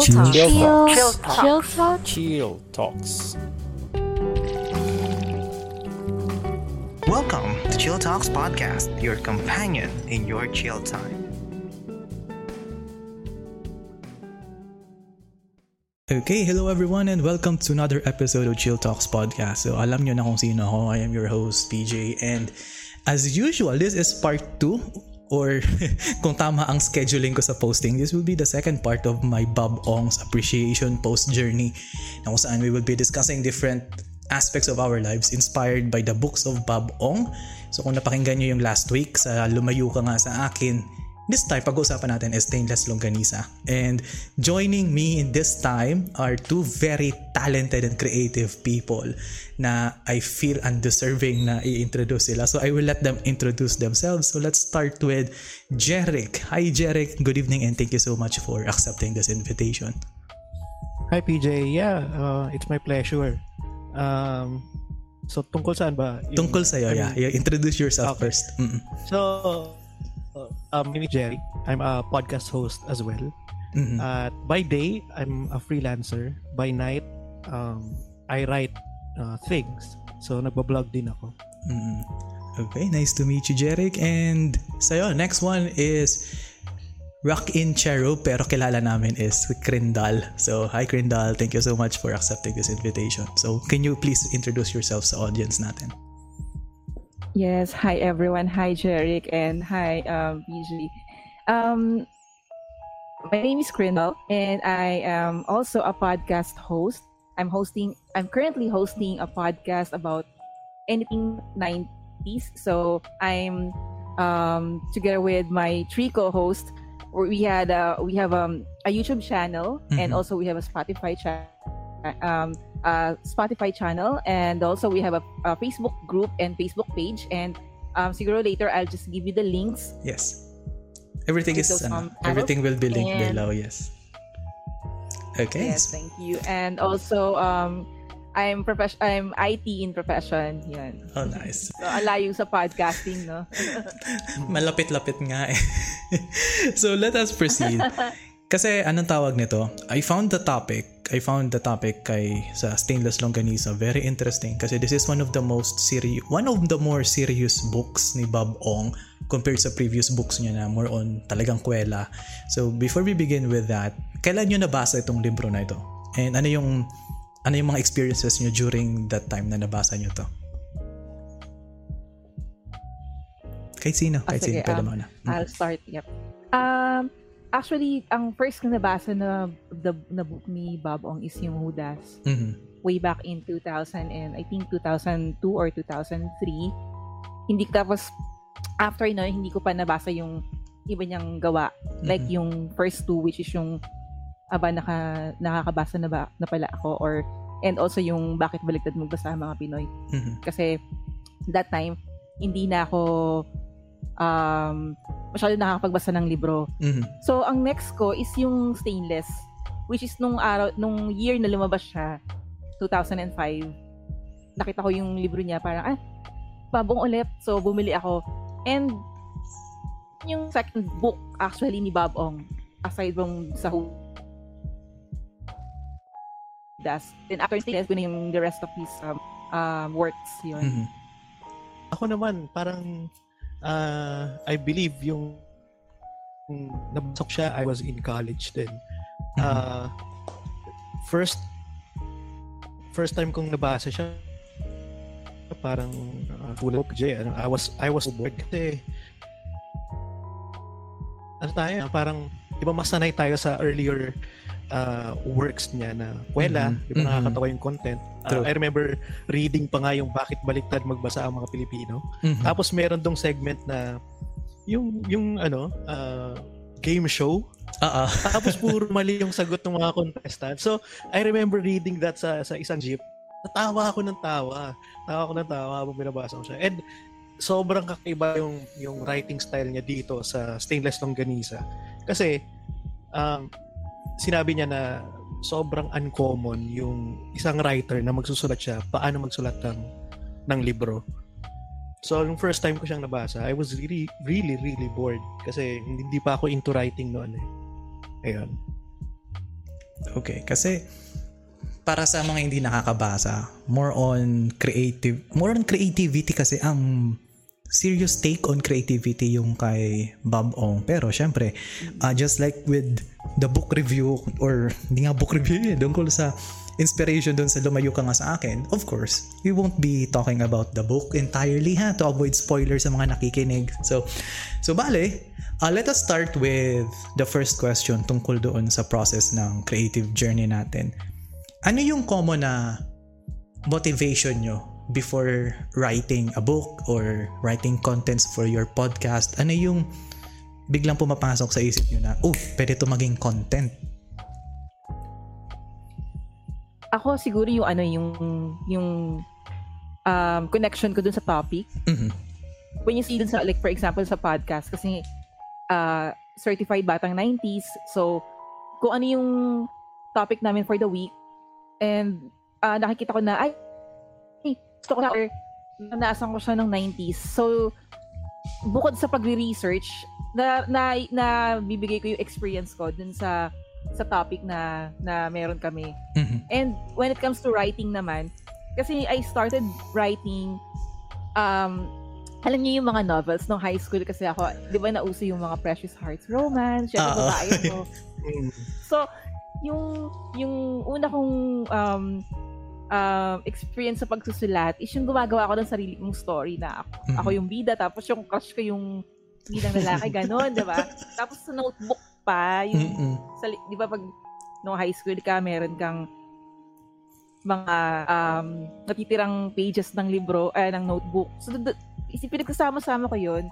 Chill Talk. Chill Talk. Chill Talk. Chill Talk. Chill Talks. Welcome to Chill Talks Podcast, your companion in your chill time. Okay, hello everyone and welcome to another episode of Chill Talks Podcast. So alam nyo na kung sino ako. I am your host, PJ. And as usual, this is part 2 or kung tama ang scheduling ko sa posting, this will be the second part of my Bob Ong's appreciation post journey na kung saan we will be discussing different aspects of our lives inspired by the books of Bob Ong. So kung napakinggan nyo yung last week sa Lumayo Ka Nga Sa Akin, This time, pag-uusapan natin is stainless longganisa. And joining me in this time are two very talented and creative people na I feel undeserving na i-introduce sila. So I will let them introduce themselves. So let's start with Jeric. Hi Jeric, good evening and thank you so much for accepting this invitation. Hi PJ, yeah, uh, it's my pleasure. Um, so tungkol saan ba? Yung, Tungkol sa'yo, I mean, yeah. Introduce yourself okay. first. Mm-mm. So, uh, um, name Jerry. I'm a podcast host as well. Mm-hmm. Uh, by day, I'm a freelancer. By night, um, I write uh, things. So, nagbablog din ako. Mm-hmm. Okay, nice to meet you, Jeric. And sa'yo, next one is Rock in Chero, pero kilala namin is Krindal. So, hi Krindal. Thank you so much for accepting this invitation. So, can you please introduce yourself sa audience natin? Yes, hi everyone. Hi Jeric and hi um, BG. Um, my name is Krindal and I am also a podcast host. I'm hosting, I'm currently hosting a podcast about anything 90s. So I'm um, together with my three co-hosts. We had a, we have um, a YouTube channel mm-hmm. and also we have a Spotify channel. Um, uh, Spotify channel and also we have a, a, Facebook group and Facebook page and um, siguro later I'll just give you the links. Yes. Everything is uh, everything will be linked and, below, yes. Okay. Yes, thank you. And also um I'm profession I'm IT in profession. Yan. Oh, nice. So, alayo sa podcasting, no? Malapit-lapit nga eh. so, let us proceed. Kasi anong tawag nito? I found the topic, I found the topic kay sa Stainless Longganisa very interesting kasi this is one of the most serious, one of the more serious books ni Bob Ong compared sa previous books niya na more on talagang kwela. So before we begin with that, kailan niyo nabasa itong libro na ito? And ano yung ano yung mga experiences niyo during that time na nabasa niyo to? Kahit sino, kahit oh, sige, sino, pwede um, mo na. Hmm. I'll start, yep. Um, actually, ang first ko nabasa na, the, na book ni Bob Ong is yung Judas. Mm-hmm. Way back in 2000 and I think 2002 or 2003. Hindi tapos after no, hindi ko pa nabasa yung iba niyang gawa. Mm-hmm. Like yung first two which is yung aba naka nakakabasa na ba na pala ako or and also yung bakit baliktad magbasa mga Pinoy. Mm-hmm. Kasi that time hindi na ako um masyado nakakapagbasa ng libro. Mm-hmm. So, ang next ko is yung Stainless, which is nung araw, nung year na lumabas siya, 2005, nakita ko yung libro niya, parang, ah, pabong ulit. So, bumili ako. And, yung second book, actually, ni Bob Ong, aside from sa Das. Then, after Stainless, ko na yung the rest of his um, um, works, yun. Mm-hmm. Ako naman, parang uh, I believe yung nabasok siya, I was in college then. Uh, first first time kong nabasa siya parang uh, full of J. Ano, I was I was bored kasi ano tayo, parang di ba masanay tayo sa earlier uh, works niya na kwela, mm-hmm. di ba mm-hmm. nakakatawa yung content. Uh, I remember reading pa nga yung Bakit Baliktad Magbasa ang mga Pilipino. Mm-hmm. Tapos meron dong segment na yung yung ano, uh, game show. Uh-uh. Tapos puro mali yung sagot ng mga contestants. So, I remember reading that sa sa isang jeep. Natawa ako ng tawa. Tawa ako ng tawa habang binabasa ko siya. And sobrang kakaiba yung yung writing style niya dito sa Stainless Longganisa. Kasi um, sinabi niya na sobrang uncommon yung isang writer na magsusulat siya paano magsulat ng ng libro. So, yung first time ko siyang nabasa, I was really, really, really bored. Kasi hindi pa ako into writing noon eh. Ayun. Okay, kasi para sa mga hindi nakakabasa, more on creative, more on creativity kasi ang serious take on creativity yung kay Bob Ong. Pero syempre, uh, just like with the book review or hindi nga book review yun, tungkol sa inspiration dun sa lumayo ka nga sa akin, of course, we won't be talking about the book entirely ha to avoid spoilers sa mga nakikinig. So, so bale, uh, let us start with the first question tungkol doon sa process ng creative journey natin. Ano yung common na motivation nyo before writing a book or writing contents for your podcast? Ano yung biglang pumapasok sa isip nyo na, oh, pwede to maging content? Ako siguro yung ano yung yung um, connection ko dun sa topic. Mm-hmm. When you see dun sa like for example sa podcast kasi uh, certified batang 90s. So kung ano yung topic namin for the week and uh, nakikita ko na ay gusto ko na or naasan ko siya ng 90s. So bukod sa pagre-research na, na na bibigay ko yung experience ko dun sa sa topic na na meron kami. Mm-hmm. And when it comes to writing naman, kasi I started writing um alam niyo yung mga novels nung high school kasi ako, 'di ba nauso yung mga Precious Hearts romance, syempre uh, babae ko. so, yung yung una kong um um, experience sa pagsusulat is yung gumagawa ako ng sarili kong story na ako, mm-hmm. ako yung bida tapos yung crush ko yung bidang lalaki ganon, 'di ba? Tapos sa notebook pa yung Mm-mm. sa, 'di ba pag no high school ka meron kang mga um, natitirang pages ng libro eh, ng notebook. So d- isipin sama-sama ko 'yun.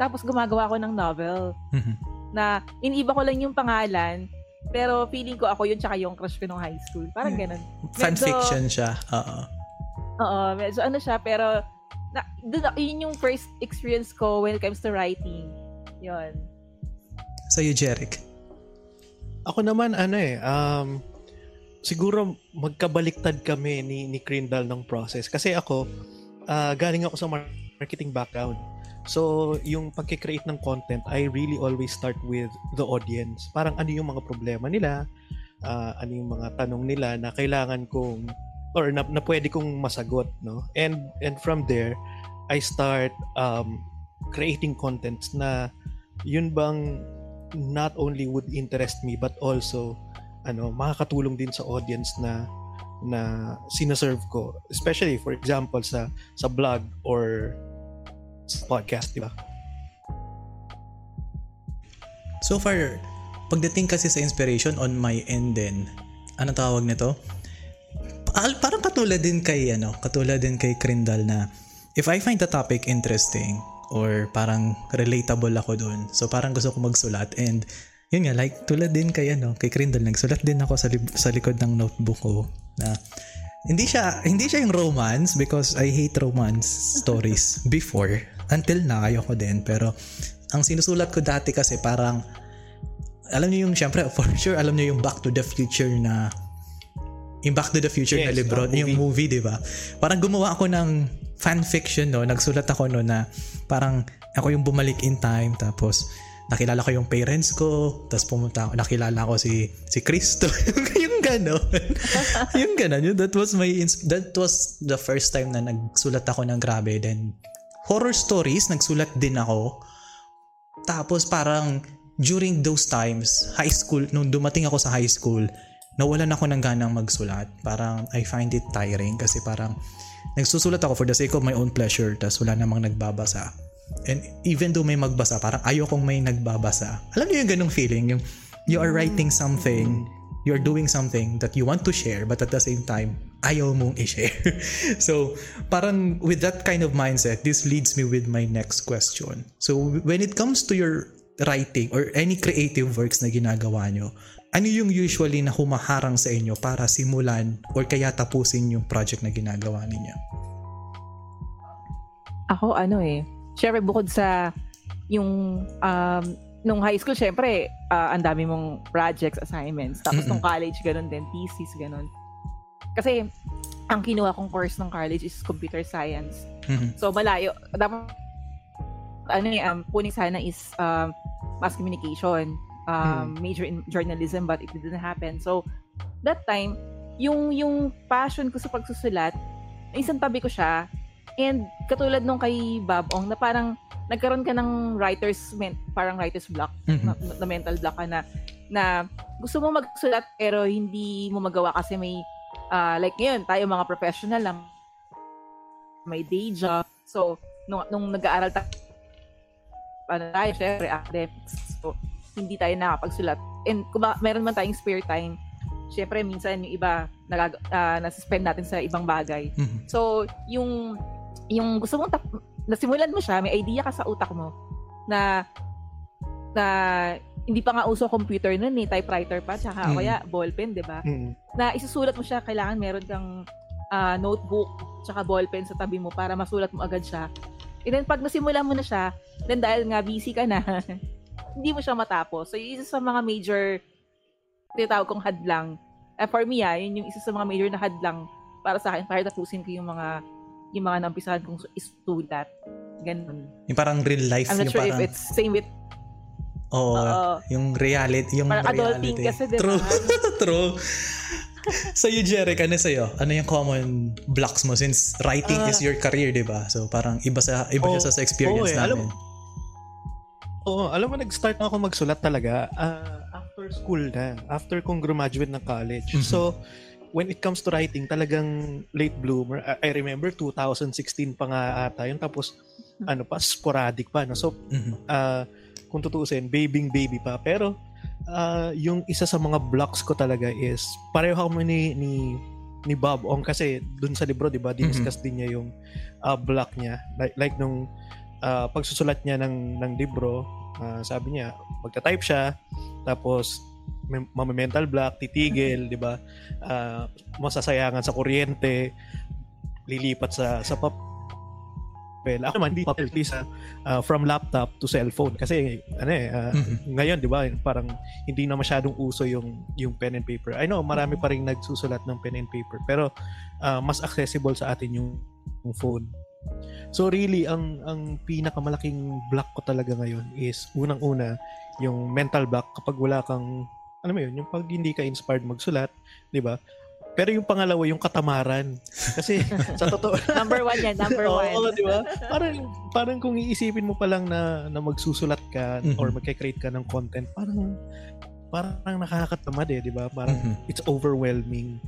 Tapos gumagawa ako ng novel mm-hmm. na iniiba ko lang yung pangalan pero feeling ko ako yun tsaka yung crush ko nung high school. Parang ganun. Fanfiction siya. Oo. Oo, medyo ano siya pero na, dun, yun yung first experience ko when it comes to writing. Yun. Sa iyo, Jeric? Ako naman, ano eh, um, siguro magkabaliktad kami ni, ni Crindle ng process. Kasi ako, uh, galing ako sa marketing background. So, yung pagkikreate ng content, I really always start with the audience. Parang ano yung mga problema nila, uh, ano yung mga tanong nila na kailangan kong or na, na pwede kong masagot, no? And and from there, I start um, creating contents na yun bang not only would interest me but also ano makakatulong din sa audience na na sinaserve ko especially for example sa sa blog or sa podcast di ba So far pagdating kasi sa inspiration on my end din ano tawag nito parang katulad din kay ano katulad din kay Krindal na if I find the topic interesting or parang relatable ako doon. So parang gusto ko magsulat and yun nga like tulad din kay ano kay Crindle nagsulat din ako sa li- sa likod ng notebook ko na hindi siya hindi siya yung romance because I hate romance stories before until na ayoko din. Pero ang sinusulat ko dati kasi parang alam niyo yung syempre for sure alam niyo yung Back to the Future na yung Back to the Future yes, na libro, movie. yung movie, 'di ba? Parang gumawa ako ng fan fiction no, nagsulat ako no na parang ako yung bumalik in time tapos nakilala ko yung parents ko tapos pumunta ako nakilala ko si si Cristo yung gano yung gano that was my that was the first time na nagsulat ako ng grabe then horror stories nagsulat din ako tapos parang during those times high school nung dumating ako sa high school nawalan ako ng ganang magsulat parang I find it tiring kasi parang nagsusulat ako for the sake of my own pleasure tas wala namang nagbabasa. And even though may magbasa, parang ayokong may nagbabasa. Alam niyo yung ganong feeling, yung you are writing something, you are doing something that you want to share but at the same time, ayaw mong i-share. so, parang with that kind of mindset, this leads me with my next question. So, when it comes to your writing or any creative works na ginagawa nyo, ano yung usually na humaharang sa inyo para simulan or kaya tapusin yung project na ginagawa ninyo? Ako ano eh, syempre bukod sa yung um, nung high school syempre uh, ang dami mong projects, assignments. Tapos Mm-mm. nung college ganun din, thesis ganun. Kasi ang kinuha kong course ng college is computer science. Mm-hmm. So malayo. Dapat ano eh, um, puning sana is um, mass communication um, hmm. major in journalism but it didn't happen. So, that time, yung yung passion ko sa pagsusulat, isang tabi ko siya. And katulad nung kay Bob Ong na parang nagkaroon ka ng writer's parang writer's block, mm-hmm. na, na mental block ka na na gusto mo magsulat pero hindi mo magawa kasi may uh, like ngayon tayo mga professional lang may day job. So nung nung nag-aaral tayo ano tayo, syempre academics. So hindi tayo nakapagsulat. And kung meron man tayong spare time, syempre minsan yung iba nag uh, nasuspend natin sa ibang bagay. Mm-hmm. So yung yung gusto mong tap- nasimulan mo siya, may idea ka sa utak mo na na hindi pa nga uso computer noon eh, typewriter pa, tsaka mm. kaya ballpen, di ba? Mm. Na isusulat mo siya, kailangan meron kang uh, notebook, tsaka ballpen sa tabi mo para masulat mo agad siya. And then pag nasimula mo na siya, then dahil nga busy ka na, hindi mo siya matapos. So, isa sa mga major tinatawag kong hadlang. Uh, for me, ah, yun yung isa sa mga major na hadlang para sa akin, para tapusin ko yung mga yung mga nampisahan kong isulat. Ganun. Yung parang real life. I'm not yung sure parang... if it's same with Oo, uh, yung reality, yung parang reality. adulting kasi, diba? True. True. so you Jeric, ano sa'yo? Ano yung common blocks mo since writing uh, is your career, di ba? So parang iba sa iba oh, siya sa experience oh, eh, namin. Oo, oh, alam mo, nag-start na ako magsulat talaga uh, after school na. After kong graduate ng college. Mm-hmm. So, when it comes to writing, talagang late bloomer. I remember 2016 pa nga ata yun. Tapos, mm-hmm. ano pa, sporadic pa. No? So, mm-hmm. uh, kung tutuusin, babying baby pa. Pero, uh, yung isa sa mga blocks ko talaga is, pareho kami ni, ni, ni Bob Ong kasi dun sa libro, di ba, diniscuss mm-hmm. din niya yung uh, block niya. Like, like nung uh, pagsusulat niya ng, ng libro, uh, sabi niya, magta-type siya, tapos mental block, titigil, di ba? Uh, masasayangan sa kuryente, lilipat sa sa papel. Ako naman, hindi papel sa uh, from laptop to cellphone kasi ano eh uh, mm-hmm. ngayon 'di ba parang hindi na masyadong uso yung yung pen and paper. I know marami pa ring nagsusulat ng pen and paper pero uh, mas accessible sa atin yung, yung phone. So really ang ang pinakamalaking block ko talaga ngayon is unang-una yung mental block kapag wala kang ano mo yun, yung pag hindi ka inspired magsulat, 'di ba? Pero yung pangalawa, yung katamaran. Kasi sa totoo... number one yan, number one. Oo, di ba? Parang, parang kung iisipin mo pa lang na, na magsusulat ka mm-hmm. or magka-create ka ng content, parang parang nakakatamad eh, di ba? Parang mm-hmm. it's overwhelming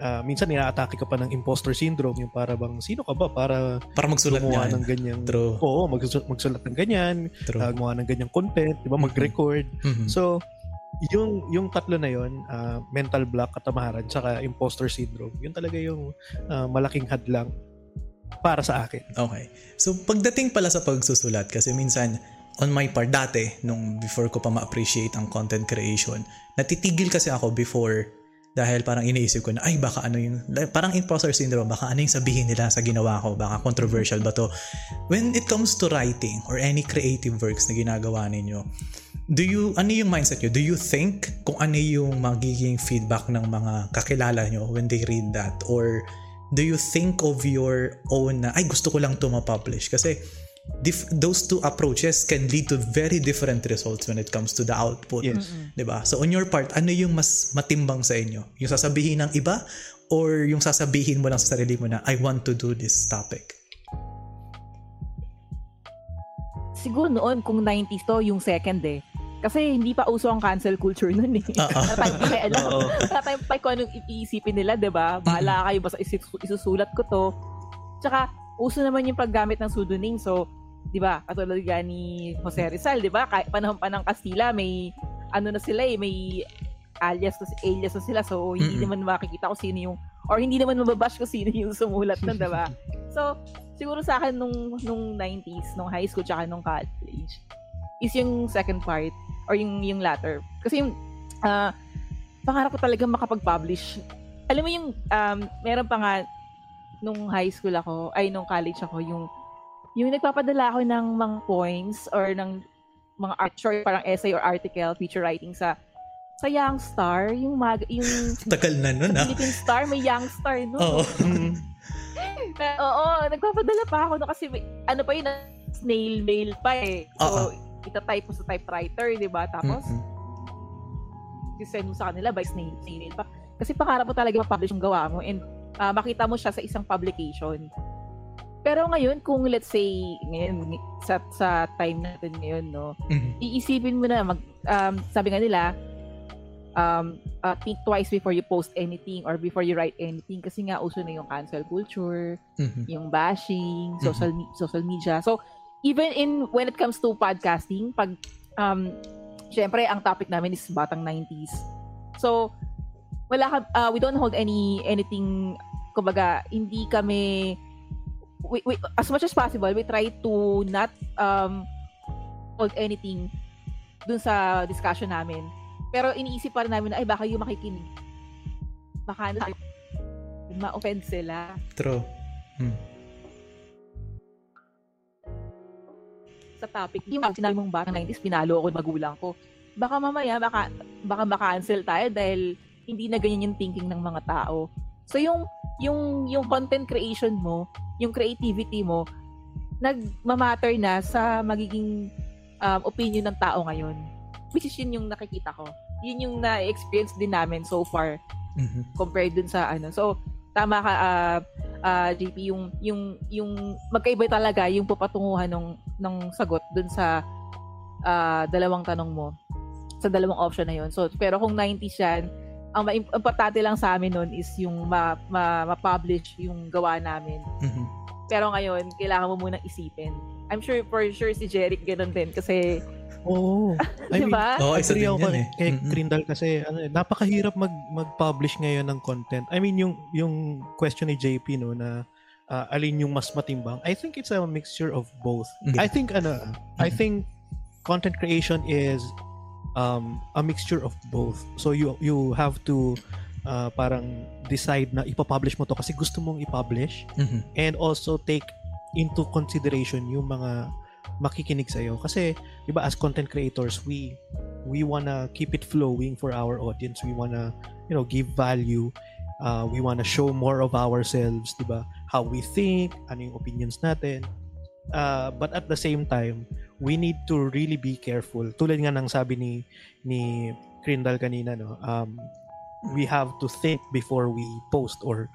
uh, minsan inaatake ka pa ng imposter syndrome yung para bang sino ka ba para para magsulat ng ganyang True. oo magsulat, magsulat ng ganyan uh, gumawa ng ganyang content di ba mag-record mm-hmm. so yung yung tatlo na yon uh, mental block katamaran saka imposter syndrome yun talaga yung uh, malaking hadlang para sa akin. Okay. So pagdating pala sa pagsusulat kasi minsan on my part dati nung before ko pa ma-appreciate ang content creation natitigil kasi ako before dahil parang iniisip ko na, ay baka ano yung, parang imposter syndrome, baka ano yung sabihin nila sa ginawa ko, baka controversial ba to. When it comes to writing or any creative works na ginagawa ninyo, do you, ano yung mindset nyo? Do you think kung ano yung magiging feedback ng mga kakilala nyo when they read that? Or do you think of your own na, ay gusto ko lang to ma-publish? Kasi dif- those two approaches can lead to very different results when it comes to the output. Yes. Mm-hmm. 'Di ba? So on your part, ano yung mas matimbang sa inyo? Yung sasabihin ng iba or yung sasabihin mo lang sa sarili mo na I want to do this topic? Siguro noon kung 90s to yung second eh. Kasi hindi pa uso ang cancel culture nun eh. Uh-uh. Wala tayong pakialam. Wala tayong pa kung anong iisipin nila, di ba? Bahala kayo, basta isusulat ko to. Tsaka, uso naman yung paggamit ng pseudonym. So, 'di ba? Katulad ga ni Jose Rizal, 'di ba? Kahit panahon pa ng Kastila, may ano na sila eh, may alias na alias na sila. So, hindi mm-hmm. naman makikita ko sino yung or hindi naman mababash ko sino yung sumulat nun, 'di ba? So, siguro sa akin nung nung 90s, nung high school tsaka nung college is yung second part or yung yung latter. Kasi yung uh, pangarap ko talaga makapag-publish. Alam mo yung um, meron pa nga nung high school ako, ay nung college ako, yung yung nagpapadala ako ng mga points or ng mga art short, parang essay or article, feature writing sa sa Young Star, yung mag, yung Tagal na nun, ah. Philippine Star, may Young Star no. Oo. Oo, nagpapadala pa ako no kasi ano pa yun, snail mail pa eh. So, Uh-oh. Itatype mo sa typewriter, di ba? Tapos, mm-hmm. send mo sa kanila by snail, pa Kasi pangarap mo talaga ma-publish yung gawa mo and uh, makita mo siya sa isang publication. Pero ngayon, kung let's say, ngayon, sa, sa time natin ngayon, no, mm-hmm. iisipin mo na, mag, um, sabi nga nila, um, uh, think twice before you post anything or before you write anything kasi nga uso na yung cancel culture, mm-hmm. yung bashing, social mm-hmm. social media. So, even in when it comes to podcasting, pag um syempre ang topic namin is batang 90s. So, wala ka, uh, we don't hold any anything kumbaga hindi kami we, we, as much as possible, we try to not um, hold anything dun sa discussion namin. Pero iniisip pa rin namin na, ay, baka yung makikinig. Baka na, ma-offend sila. True. Hmm. Sa topic, yung sinabi mong baka 90s, pinalo ako magulang ko. Baka mamaya, baka, baka ma-cancel tayo dahil hindi na ganyan yung thinking ng mga tao. So yung yung yung content creation mo, yung creativity mo nagmamatter na sa magiging um, opinion ng tao ngayon. Which is yun yung nakikita ko. Yun yung na-experience din namin so far mm-hmm. compared dun sa ano. So tama ka uh, uh, JP yung yung yung magkaiba talaga yung papatunguhan ng ng sagot dun sa uh, dalawang tanong mo sa dalawang option na yun. So pero kung 90 yan, ang importante lang sa amin noon is yung ma, ma, ma-publish yung gawa namin. Mm-hmm. Pero ngayon, kailangan mo munang isipin. I'm sure for sure si Jeric ganun din kasi Oo. Oh, I diba? mean, oh, isa din yan eh. Kay mm-hmm. Krindal kasi ano, napakahirap mag mag-publish ngayon ng content. I mean yung yung question ni JP no na uh, alin yung mas matimbang. I think it's a mixture of both. Mm-hmm. I think ano, mm-hmm. I think content creation is um, a mixture of both. So you you have to uh, parang decide na ipapublish mo to kasi gusto mong i-publish mm-hmm. and also take into consideration yung mga makikinig sa iyo kasi 'di ba as content creators we we wanna keep it flowing for our audience. We wanna you know give value. Uh, we wanna show more of ourselves 'di ba? How we think ano yung opinions natin. Uh, but at the same time we need to really be careful. Tulad nga ng sabi ni ni Krindal kanina no, um, we have to think before we post or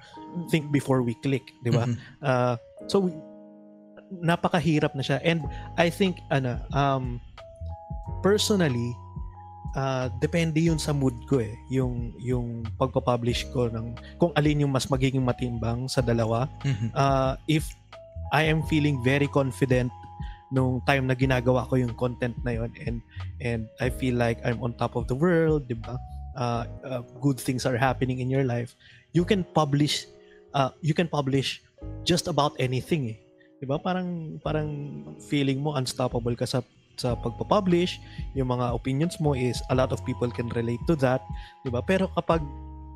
think before we click, 'di ba? Mm-hmm. Uh, so we, napakahirap na siya and I think ano um personally uh, depende yun sa mood ko eh yung yung pagpa-publish ko ng kung alin yung mas magiging matimbang sa dalawa mm-hmm. uh, if I am feeling very confident nung time na ginagawa ko yung content na yon and and I feel like I'm on top of the world, 'di ba? Uh, uh, good things are happening in your life. You can publish uh, you can publish just about anything eh. 'Di ba? Parang parang feeling mo unstoppable ka sa sa pagpa-publish, yung mga opinions mo is a lot of people can relate to that, 'di ba? Pero kapag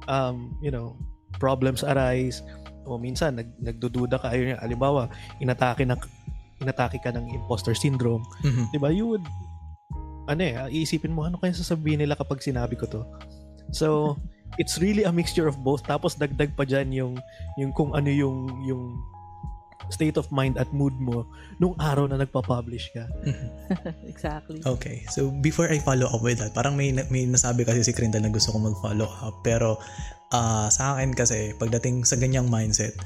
um, you know, problems arise o minsan nag, nagdududa ka ayun, halimbawa, inatake ng inatake ka ng imposter syndrome, mm-hmm. 'di ba? You would ano eh, iisipin mo ano kaya sasabihin nila kapag sinabi ko to. So, it's really a mixture of both. Tapos dagdag pa diyan yung yung kung ano yung yung state of mind at mood mo nung araw na nagpa-publish ka. Exactly. Okay. So before I follow up with that, parang may may nasabi kasi si Krindal na gusto ko mag-follow up pero uh, sa akin kasi pagdating sa ganyang mindset,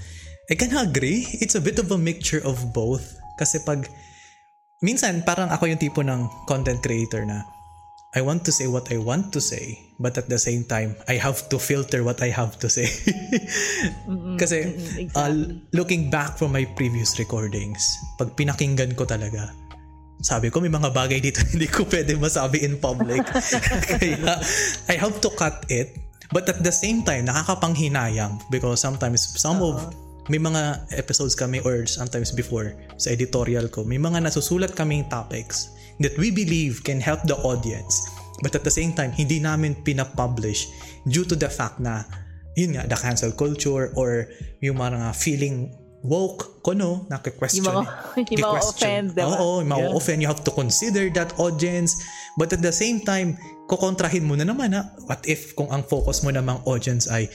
I can agree. It's a bit of a mixture of both. Kasi pag, minsan parang ako yung tipo ng content creator na, I want to say what I want to say, but at the same time, I have to filter what I have to say. Kasi, exactly. uh, looking back from my previous recordings, pag pinakinggan ko talaga, sabi ko may mga bagay dito hindi ko pwede masabi in public. Kaya, I have to cut it. But at the same time, nakakapanghinayang because sometimes some Uh-oh. of may mga episodes kami or sometimes before sa editorial ko, may mga nasusulat kaming topics that we believe can help the audience. But at the same time, hindi namin pinapublish due to the fact na yun nga, the cancel culture or yung mga feeling woke ko no, naki-question. Yung mga, yung mga offend, diba? Oo, yung mga yeah. offend. You have to consider that audience. But at the same time, kukontrahin mo na naman na what if kung ang focus mo namang audience ay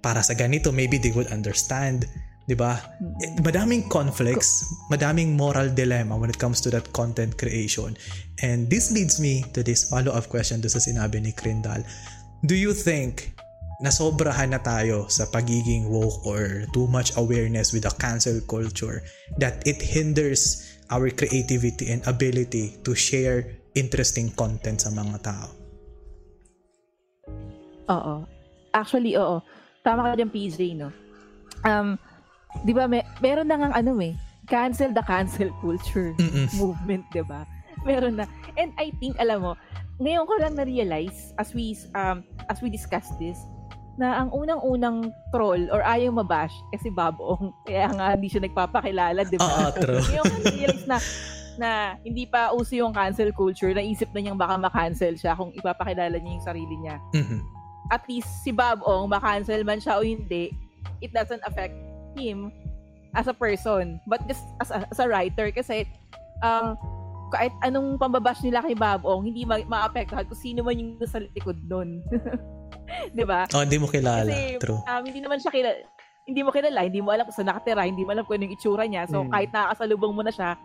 para sa ganito, maybe they would understand 'di ba? Madaming conflicts, madaming moral dilemma when it comes to that content creation. And this leads me to this follow-up question do sa sinabi ni Krindal. Do you think nasobrahan na tayo sa pagiging woke or too much awareness with the cancel culture that it hinders our creativity and ability to share interesting content sa mga tao. Oo. Actually, oo. Tama ka dyan, PJ, no? Um, di ba, may, meron na nga ano eh, cancel the cancel culture Mm-mm. movement, di ba? Meron na. And I think, alam mo, ngayon ko lang na-realize as we um as we discuss this na ang unang-unang troll or ayaw mabash eh si Bob Ong. Kaya nga hindi siya nagpapakilala, di ba? Oo, true. Ngayon ko realize na na hindi pa uso yung cancel culture, naisip na niyang baka ma-cancel siya kung ipapakilala niya yung sarili niya. Mm-hmm. At least si Bob Ong, ma-cancel man siya o hindi, it doesn't affect him as a person, but just as a, as a writer kasi um, kahit anong pambabash nila kay Bob Ong, hindi ma- maapektuhan kung sino man yung nasa likod nun. 'Di ba? Oh, hindi mo kilala. Kasi, True. Um, hindi naman siya kilala. Hindi mo kilala, hindi mo alam kung saan nakatira, hindi mo alam kung ano yung itsura niya. So, mm. kahit nakakasalubong mo na siya,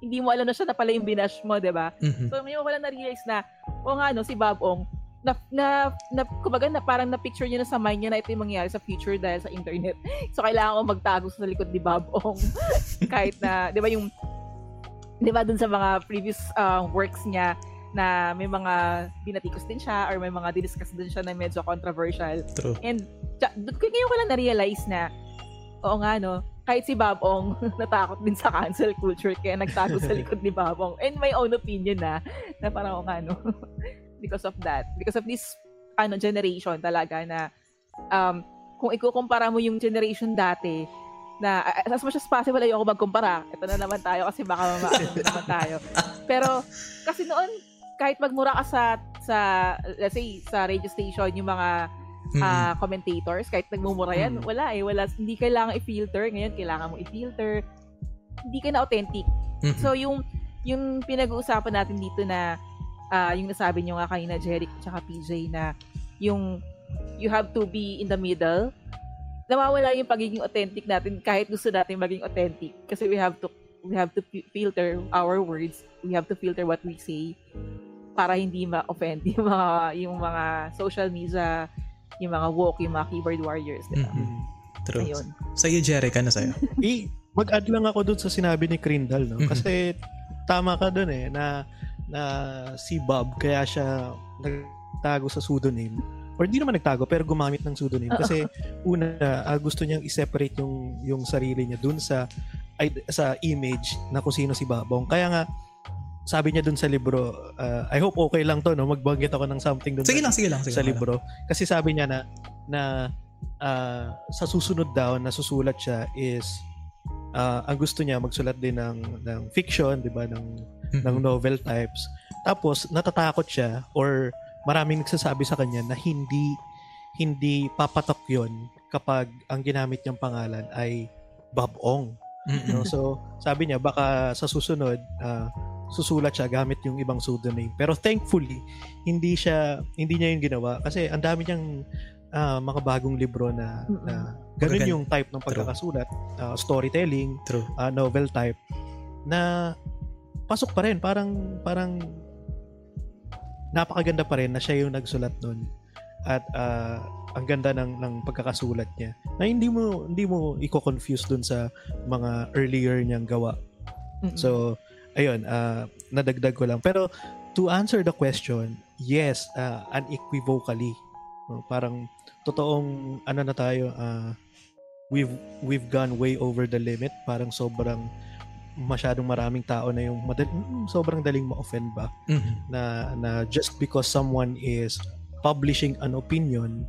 hindi mo alam na siya na pala yung binash mo, 'di ba? Mm-hmm. So, ngayon ko lang na-realize na, o nga, no, si Bob Ong, na, na, na kumbaga, na parang na-picture niya na sa mind niya na ito yung mangyayari sa future dahil sa internet. So, kailangan ko magtago sa likod ni Bob Ong. kahit na, di ba yung, di ba dun sa mga previous uh, works niya, na may mga binatikos din siya or may mga didiscuss din siya na medyo controversial. True. And doon ko ngayon ko lang na-realize na oo nga no, kahit si Babong natakot din sa cancel culture kaya nagtago sa likod ni Babong. And my own opinion na na parang nga no because of that. Because of this ano generation talaga na um kung ikukumpara mo yung generation dati na as much as possible ayoko magkumpara. Ito na naman tayo kasi baka mamaano naman tayo. Pero kasi noon kahit magmura ka sa sa let's say sa radio station yung mga mm-hmm. uh, commentators kahit nagmumura yan mm-hmm. wala eh wala hindi kailangan i-filter ngayon kailangan mo i-filter hindi ka na authentic mm-hmm. so yung yung pinag-uusapan natin dito na uh, yung nasabi niyo nga kanina Jeric at PJ na yung you have to be in the middle nawawala yung pagiging authentic natin kahit gusto natin maging authentic kasi we have to we have to filter our words we have to filter what we say para hindi ma-offend yung mga yung mga social media, yung mga woke, yung mga keyboard warriors, diba? Mm-hmm. True. Ayun. Sa iyo, Jerry, ano sa'yo? eh, mag-add lang ako dun sa sinabi ni Crindle, no? Mm-hmm. Kasi tama ka dun eh, na, na si Bob, kaya siya nagtago sa pseudonym. Or hindi naman nagtago, pero gumamit ng pseudonym. Kasi una, uh, gusto niyang i-separate yung, yung sarili niya dun sa ay, sa image na kung sino si Babong. Kaya nga, sabi niya dun sa libro, uh, I hope okay lang to, no? Magbanggit ako ng something dun sige lang, sige lang, sige sa libro. Kasi sabi niya na, na uh, sa susunod daw na susulat siya is uh, ang gusto niya magsulat din ng ng fiction, 'di ba, ng. Ng novel types. Tapos natatakot siya or maraming nagsasabi sa kanya na hindi hindi papatok 'yon kapag ang ginamit niyang pangalan ay Bob Ong. No? So, sabi niya baka sa susunod uh, susulat siya gamit yung ibang pseudonym. Pero thankfully, hindi siya hindi niya yung ginawa kasi ang dami niyang uh, mga bagong libro na, na ganun yung type ng pagkakasulat, uh, storytelling, True. Uh, novel type na pasok pa rin parang parang napakaganda pa rin na siya yung nagsulat nun at uh, ang ganda ng ng pagkakasulat niya na hindi mo hindi mo i-confuse dun sa mga earlier niyang gawa. Mm-hmm. So ayun, uh, nadagdag ko lang. Pero to answer the question, yes, uh, unequivocally. No, parang totoong ano na tayo, uh, we've we've gone way over the limit. Parang sobrang masyadong maraming tao na yung madali, mm, sobrang daling ma-offend ba mm-hmm. na na just because someone is publishing an opinion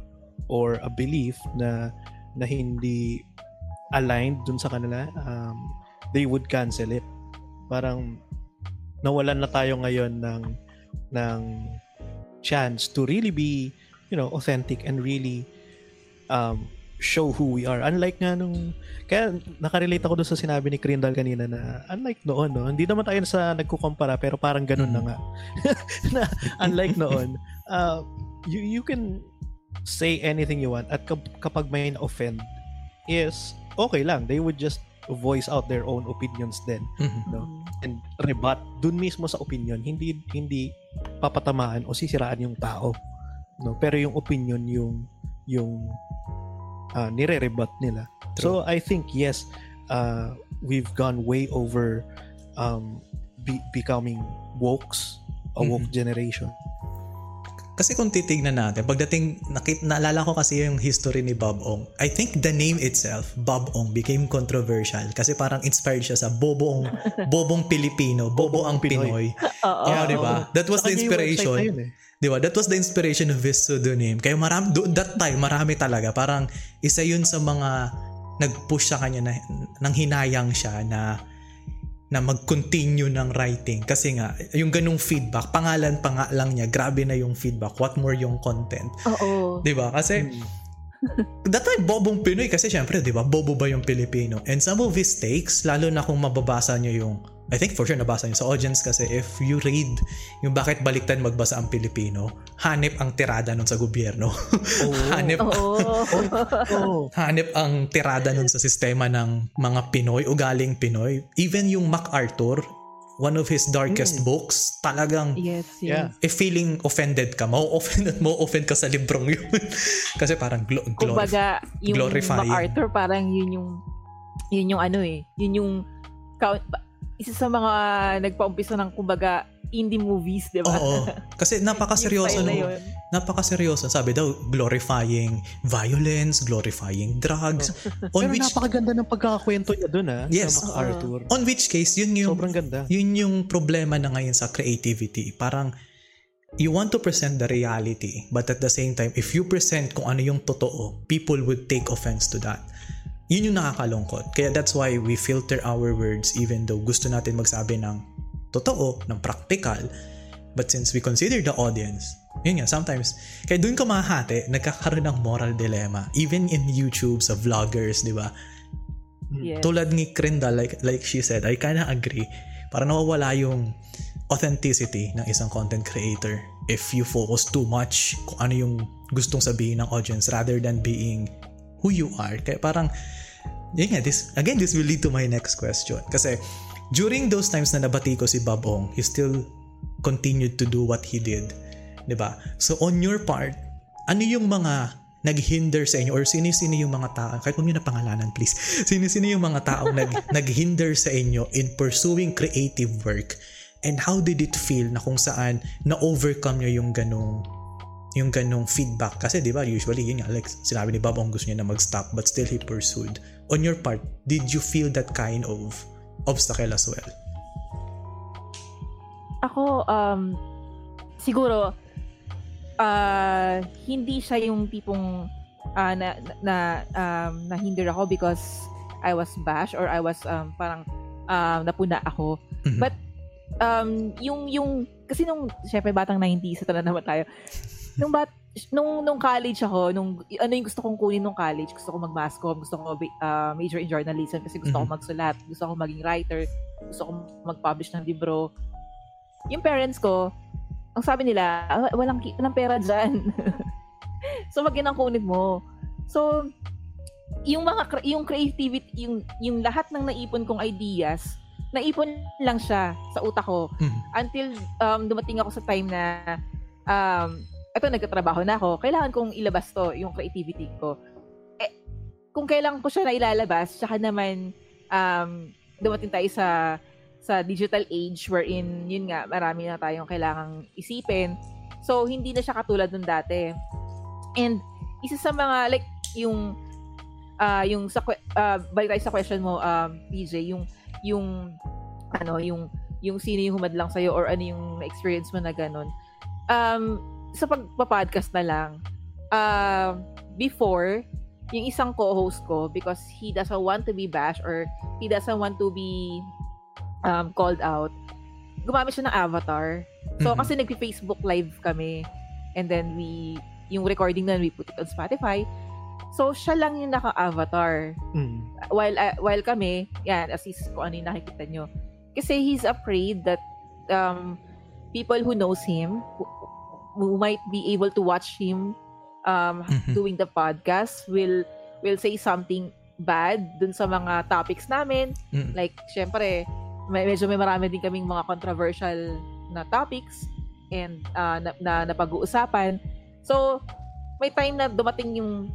or a belief na na hindi aligned dun sa kanila um, they would cancel it parang nawalan na tayo ngayon ng ng chance to really be you know authentic and really um, show who we are. Unlike nga nung kaya nakarelate ako doon sa sinabi ni Crindal kanina na unlike noon no? Hindi naman tayo sa nagkukumpara pero parang ganun na nga. Na unlike noon uh, you you can say anything you want at kapag may na-offend is okay lang. They would just voice out their own opinions then mm-hmm. no? And rebut dun mismo sa opinion. Hindi hindi papatamaan o sisiraan yung tao no? Pero yung opinion yung yung uh, nire-rebut nila True. so i think yes uh, we've gone way over um, be- becoming wokes a woke mm-hmm. generation kasi kung titignan natin, pagdating, nakit, naalala ko kasi yung history ni Bob Ong. I think the name itself, Bob Ong, became controversial kasi parang inspired siya sa Bobong, Bobong Pilipino, Bobo ang Pinoy. Oo. Yeah, di ba? That was the inspiration. Eh. Di ba? That was the inspiration of his pseudonym. Kaya marami, that time, marami talaga. Parang isa yun sa mga nag-push sa kanya na, nang hinayang siya na na mag-continue ng writing kasi nga yung ganung feedback pangalan pa nga lang niya grabe na yung feedback what more yung content oo 'di ba kasi hmm. That time bobong Pinoy kasi syempre 'di ba bobo ba yung Pilipino and some of his takes lalo na kung mababasa niyo yung I think for sure nabasa niyo sa audience kasi if you read yung bakit baliktad magbasa ang Pilipino, hanip ang tirada nun sa gobyerno. Oh. hanip, oh. oh. hanip ang tirada nun sa sistema ng mga Pinoy, ugaling Pinoy. Even yung MacArthur, one of his darkest mm. books, talagang yes, yes. if feeling offended ka, mau-offend at mau-offend ka sa librong yun. kasi parang glo- glorif- Kumbaga, yung glorifying. MacArthur parang yun yung yun yung ano eh, yun yung isa sa mga nagpaumpisa ng kumbaga indie movies, di ba? Oo. Kasi napakaseryoso no. Na napakaseryoso. Sabi daw, glorifying violence, glorifying drugs. On Pero which, napakaganda ng pagkakakwento niya doon ah. Yes. Sa Arthur. On which case, yun yung, Sobrang ganda. Yun yung problema na ngayon sa creativity. Parang, you want to present the reality, but at the same time, if you present kung ano yung totoo, people would take offense to that yun yung nakakalungkot. Kaya that's why we filter our words even though gusto natin magsabi ng totoo, ng practical. But since we consider the audience, yun nga, sometimes, kaya dun ka mahati, nagkakaroon ng moral dilemma. Even in YouTube, sa vloggers, di ba? Yes. Tulad ni Krinda, like, like she said, I kinda agree. Para nawawala yung authenticity ng isang content creator if you focus too much kung ano yung gustong sabihin ng audience rather than being who you are. Kaya parang, yun nga, this, again, this will lead to my next question. Kasi, during those times na nabati ko si Babong, he still continued to do what he did. ba? Diba? So, on your part, ano yung mga naghinder sa inyo or sino-sino yung mga tao kahit huwag nyo na pangalanan please sino-sino yung mga tao nag, naghinder sa inyo in pursuing creative work and how did it feel na kung saan na-overcome nyo yung ganong yung ganong feedback kasi 'di ba usually yun nga like sinabi ni Bob ang gusto niya na mag-stop but still he pursued on your part did you feel that kind of obstacle as well. Ako um siguro uh, hindi siya yung tipong uh, na na um, na hinder ako because I was bash or I was um, parang uh, napuna ako. Mm-hmm. but um yung yung kasi nung syempre batang 90s ito na naman tayo. Nung bat nung nung college ako, nung ano yung gusto kong kunin nung college, gusto ko mag-mass com, gusto ko uh, major in journalism kasi gusto mm-hmm. ko magsulat, gusto ko maging writer, gusto ko mag-publish ng libro. Yung parents ko, ang sabi nila, ah, walang walang pera diyan. so wag yan ang kunin mo. So yung mga yung creativity, yung yung lahat ng naipon kong ideas, naipon lang siya sa utak ko mm-hmm. until um, dumating ako sa time na um, eto nagtatrabaho na ako, kailangan kong ilabas to, yung creativity ko. Eh, kung kailangan ko siya na ilalabas, tsaka naman um, dumating tayo sa sa digital age wherein yun nga marami na tayong kailangang isipin. So hindi na siya katulad nung dati. And isa sa mga like yung uh, yung sa uh, balik tayo sa question mo um PJ yung yung ano yung yung sino yung humadlang sa or ano yung experience mo na ganun. Um sa pagpa-podcast na lang, uh, before, yung isang co-host ko, because he doesn't want to be bashed or he doesn't want to be um, called out, gumamit siya ng avatar. So, mm-hmm. kasi nagpi-Facebook live kami. And then, we, yung recording na we put it on Spotify. So, siya lang yung naka-avatar. Mm. While, uh, while kami, yan, as is kung ano yung nakikita nyo. Kasi he's afraid that um, people who knows him, who might be able to watch him um, mm-hmm. doing the podcast will will say something bad dun sa mga topics namin. Mm-hmm. Like, syempre, may, medyo may marami din kaming mga controversial na topics and uh, na, na, na pag-uusapan. So, may time na dumating yung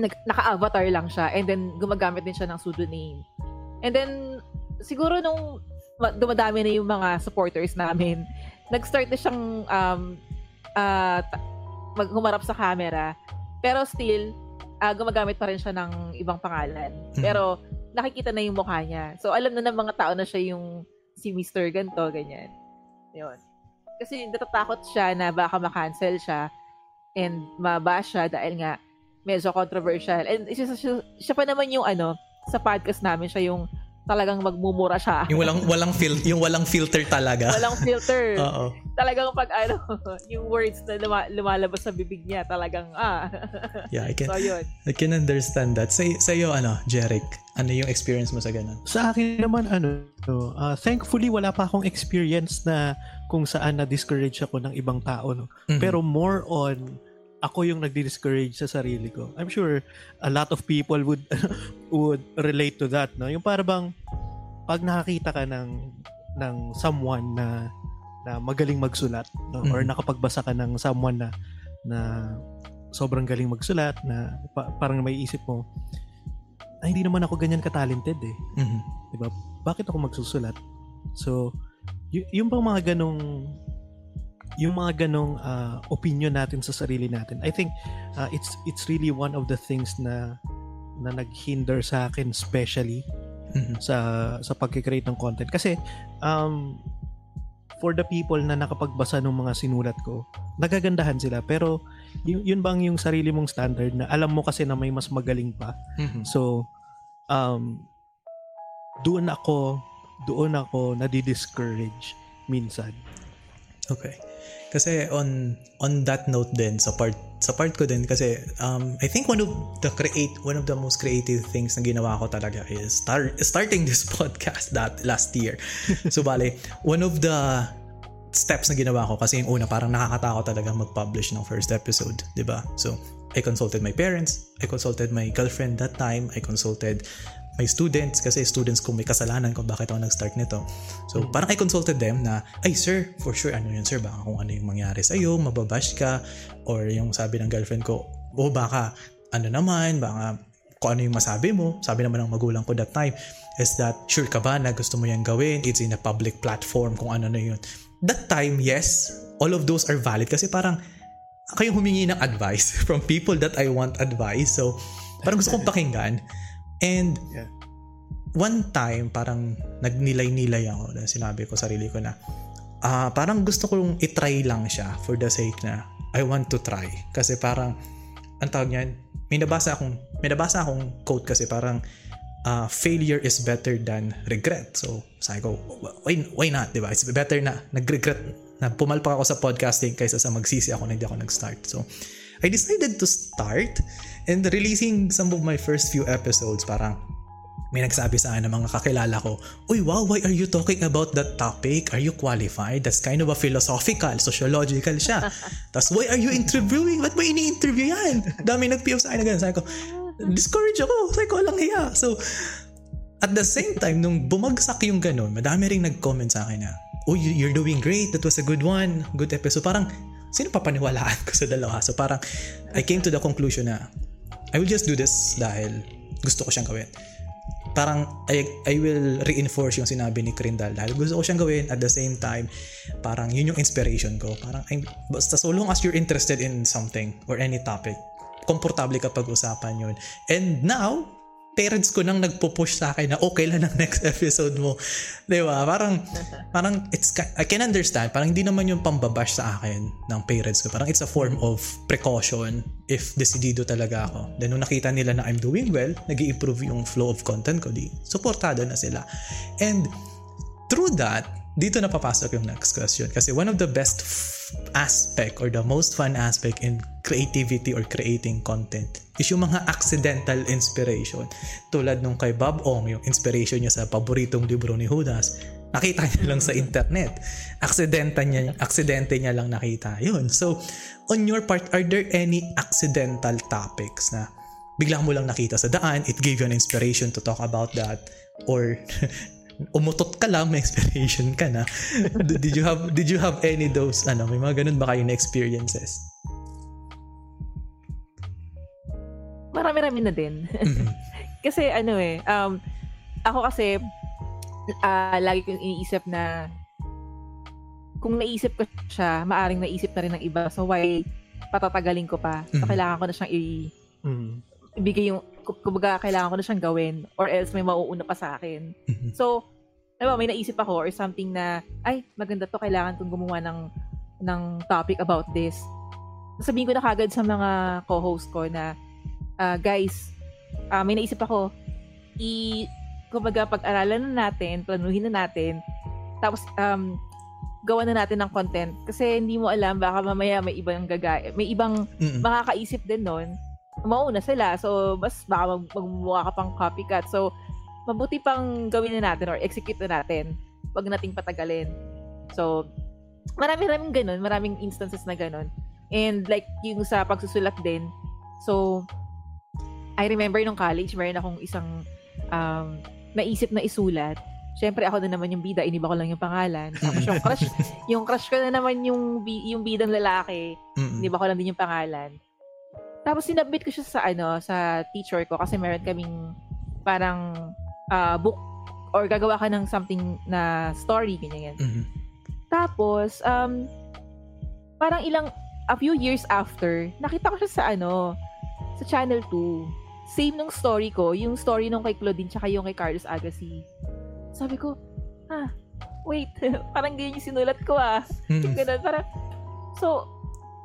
nag, naka-avatar lang siya and then gumagamit din siya ng pseudonym. And then, siguro nung dumadami na yung mga supporters namin, nag-start na siyang um, uh, maghumarap sa camera. Pero still, uh, gumagamit pa rin siya ng ibang pangalan. Hmm. Pero nakikita na yung mukha niya. So, alam na ng mga tao na siya yung si Mr. Ganto, ganyan. Yun. Kasi natatakot siya na baka makancel siya and mabash siya dahil nga medyo controversial. And siya, siya, siya pa naman yung ano, sa podcast namin, siya yung talagang magmumura siya. Yung walang walang fil yung walang filter talaga. walang filter. Oo. Talagang pag ano, yung words na luma, lumalabas sa bibig niya, talagang ah. yeah, I can so, yun. I can understand that. Sa sa iyo ano, Jeric, ano yung experience mo sa ganun? Sa akin naman ano, uh, thankfully wala pa akong experience na kung saan na discourage ako ng ibang tao no. Mm-hmm. Pero more on ako yung nagdi-discourage sa sarili ko. I'm sure a lot of people would would relate to that, no? Yung para bang pag nakakita ka ng ng someone na na magaling magsulat, no? Mm-hmm. or nakapagbasa ka ng someone na na sobrang galing magsulat na pa, parang may isip mo ay hindi naman ako ganyan ka-talented eh. Mm-hmm. 'Di ba? Bakit ako magsusulat? So, y- yung bang mga ganong yung mga ganong uh, opinion natin sa sarili natin. I think uh, it's it's really one of the things na na naghinder sa akin especially mm-hmm. sa sa pagke-create ng content. Kasi um for the people na nakapagbasa ng mga sinulat ko nagagandahan sila. Pero yun, yun bang yung sarili mong standard na alam mo kasi na may mas magaling pa? Mm-hmm. so um doon ako doon ako nadi-discourage minsan okay kasi on on that note din sa part sa part ko din kasi um, I think one of the create one of the most creative things na ginawa ko talaga is start starting this podcast that last year. so bale, one of the steps na ginawa ko kasi yung una parang nakakatakot talaga mag-publish ng first episode, 'di ba? So I consulted my parents, I consulted my girlfriend that time, I consulted may students kasi students kung may kasalanan kung bakit ako nag-start nito. So, parang I consulted them na, ay sir, for sure, ano yun sir, baka kung ano yung mangyari sa'yo, mababash ka, or yung sabi ng girlfriend ko, oh, baka, ano naman, baka kung ano yung masabi mo, sabi naman ng magulang ko that time, is that, sure ka ba na gusto mo yan gawin? It's in a public platform, kung ano na yun. That time, yes, all of those are valid kasi parang, kayong humingi ng advice from people that I want advice. So, parang gusto kong pakinggan. And yeah. one time, parang nagnilay-nilay ako na sinabi ko sarili ko na uh, parang gusto kong itry lang siya for the sake na I want to try. Kasi parang, ang tawag niyan, may nabasa akong, may nabasa akong quote kasi parang uh, failure is better than regret. So, sabi ko, why, why not, di ba? It's better na nag-regret, na pumalpak ako sa podcasting kaysa sa magsisi ako na hindi ako nag-start. So, I decided to start and releasing some of my first few episodes parang may nagsabi sa akin ng mga kakilala ko, Uy, wow, why are you talking about that topic? Are you qualified? That's kind of a philosophical, sociological siya. Tapos, why are you interviewing? Ba't mo ini-interview yan? Dami nag-PM sa akin na ganun. Sabi ko, discourage ako. Sabi ko, walang hiya. So, at the same time, nung bumagsak yung ganun, madami rin nag-comment sa akin na, Oh, you're doing great. That was a good one. Good episode. Parang, sino papaniwalaan ko sa dalawa? So parang I came to the conclusion na I will just do this dahil gusto ko siyang gawin. Parang I, I will reinforce yung sinabi ni Krindal dahil gusto ko siyang gawin at the same time parang yun yung inspiration ko. Parang I'm, basta so long as you're interested in something or any topic, komportable ka pag-usapan yun. And now, parents ko nang nagpo-push sa akin na okay lang ng next episode mo. 'Di ba? Parang parang it's I can understand, parang hindi naman yung pambabash sa akin ng parents ko. Parang it's a form of precaution if decidido talaga ako. Then nung nakita nila na I'm doing well, nag improve yung flow of content ko, di supportado na sila. And through that, dito na papasok yung next question. Kasi one of the best f- aspect or the most fun aspect in creativity or creating content is yung mga accidental inspiration. Tulad nung kay Bob Ong yung inspiration niya sa paboritong libro ni Judas nakita niya lang sa internet. Accidental niya aksidente niya lang nakita yun. So on your part are there any accidental topics na bigla mo lang nakita sa daan it gave you an inspiration to talk about that? Or umutot ka lang, may inspiration ka na. did you have did you have any those ano, may mga ganun ba kayo na experiences? marami-rami na din. Mm-hmm. kasi ano eh, um, ako kasi, uh, lagi kong iniisip na kung naisip ko siya, maaring naisip na rin ng iba. So why patatagalin ko pa? So mm-hmm. kailangan ko na siyang i- mm-hmm. ibigay yung, kumbaga kailangan ko na siyang gawin or else may mauuna pa sa akin. Mm-hmm. So, diba, may naisip ako or something na, ay, maganda to, kailangan kong gumawa ng, ng topic about this. Sabihin ko na kagad sa mga co-host ko na, uh, guys, uh, may naisip ako, i, kumbaga, pag-aralan na natin, planuhin na natin, tapos, um, gawa na natin ng content kasi hindi mo alam baka mamaya may ibang gagaya may ibang Mm-mm. makakaisip din noon mauna sila. So mas baka mag- magmumukha ka pang copycat. So mabuti pang gawin na natin or execute na natin wag nating patagalin. So marami maraming ganun. Maraming instances na ganun. And like yung sa pagsusulat din. So I remember nung college meron akong isang um, naisip na isulat. Siyempre ako na naman yung bida, iniba ko lang yung pangalan. Tapos yung crush, yung crush ko na naman yung yung bidang lalaki, Mm-mm. iniba ko lang din yung pangalan. Tapos sinabit ko siya sa ano, sa teacher ko kasi meron kaming parang uh, book or gagawa ka ng something na story ganyan. Mm-hmm. Tapos um parang ilang a few years after, nakita ko siya sa ano, sa Channel 2. Same nung story ko, yung story nung kay Claudine tsaka yung kay Carlos Agassi. Sabi ko, ah, wait, parang ganyan yung sinulat ko ah. Mm. Ganun, parang, so,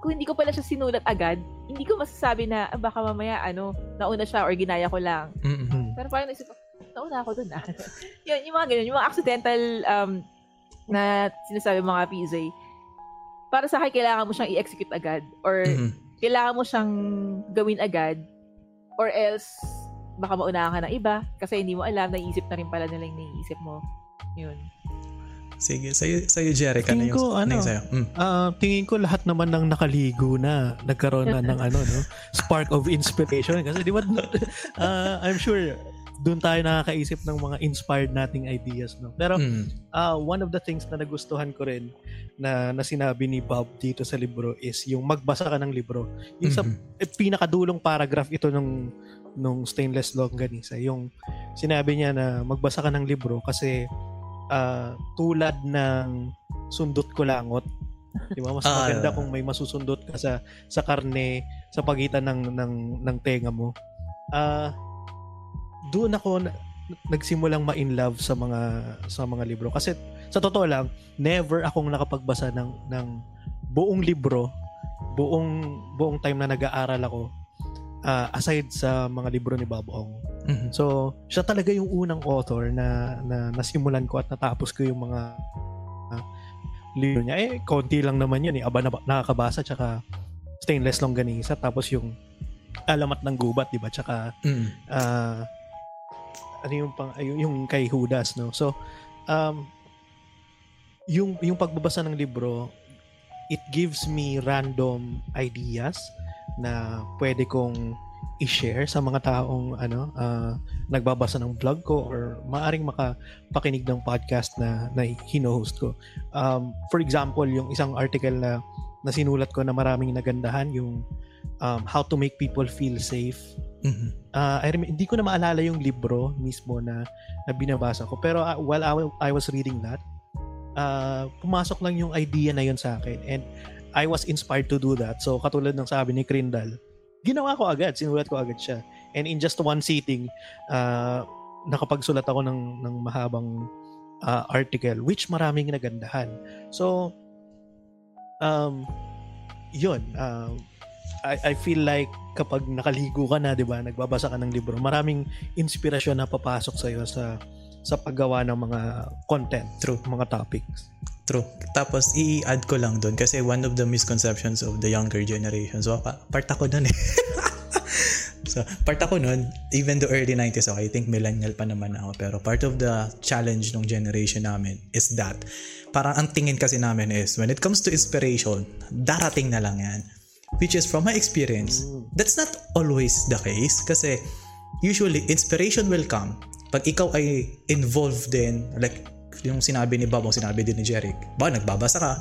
kung hindi ko pala siya sinulat agad, hindi ko masasabi na ah, baka mamaya ano, nauna siya or ginaya ko lang. Mm-hmm. Pero parang naisip ko, nauna ako dun ah. yun, yung mga ganyan, yung mga accidental um, na sinasabi mga PJ, para sa akin, kailangan mo siyang i-execute agad or mm-hmm. kailangan mo siyang gawin agad or else baka maunahan ka ng iba kasi hindi mo alam, naiisip na rin pala nila yung naiisip mo. Yun. Sige, sa'yo, sa'yo Jerry, ano yung, ko, ano sa'yo? Mm. Uh, tingin ko lahat naman ng nakaligo na nagkaroon na ng ano, no? Spark of inspiration. Kasi di ba, uh, I'm sure doon tayo nakakaisip ng mga inspired nating ideas no pero mm. uh, one of the things na nagustuhan ko rin na, na sinabi ni Bob dito sa libro is yung magbasa ka ng libro yung mm-hmm. sa eh, pinakadulong paragraph ito nung nung stainless longganisa. Yung sinabi niya na magbasa ka ng libro kasi uh, tulad ng sundot ko langot. Di ba? Mas ah, maganda kung may masusundot ka sa sa karne sa pagitan ng ng ng tenga mo. Ah uh, doon ako na, nagsimulang ma-in love sa mga sa mga libro kasi sa totoo lang never akong nakapagbasa ng ng buong libro buong buong time na nag-aaral ako uh, aside sa mga libro ni Bob Ong. Mm-hmm. So, siya talaga yung unang author na, na nasimulan ko at natapos ko yung mga uh, libro niya. Eh, konti lang naman yun eh. Aba na, nakakabasa tsaka stainless longganisa tapos yung alamat ng gubat, di ba? Tsaka mm-hmm. uh, ano yung pang yung, yung kay Judas, no? So, um, yung yung pagbabasa ng libro, it gives me random ideas na pwede kong i-share sa mga taong ano uh, nagbabasa ng blog ko or maaring makapakinig ng podcast na na hino-host ko. Um, for example, yung isang article na na sinulat ko na maraming nagandahan yung um, how to make people feel safe. Mm-hmm. Uh, I rem- hindi ko na maalala yung libro mismo na, na binabasa ko pero uh, while I, I was reading that, uh, pumasok lang yung idea na yun sa akin and I was inspired to do that. So katulad ng sabi ni Krindal, ginawa ko agad, sinulat ko agad siya. And in just one sitting, uh, nakapagsulat ako ng, ng mahabang uh, article which maraming nagandahan. So, um, yun. Uh, I, I feel like kapag nakaligo ka na, di ba, nagbabasa ka ng libro, maraming inspirasyon na papasok sa iyo sa sa paggawa ng mga content, through mga topics. True. Tapos, i-add ko lang doon kasi one of the misconceptions of the younger generation. So, part ako doon eh. so, part ako noon, even the early 90s, okay, I think millennial pa naman ako. Pero part of the challenge ng generation namin is that parang ang tingin kasi namin is when it comes to inspiration, darating na lang yan. Which is from my experience, that's not always the case kasi usually inspiration will come pag ikaw ay involved din, like yung sinabi ni Bob, o sinabi din ni Jeric, ba, nagbabasa ka,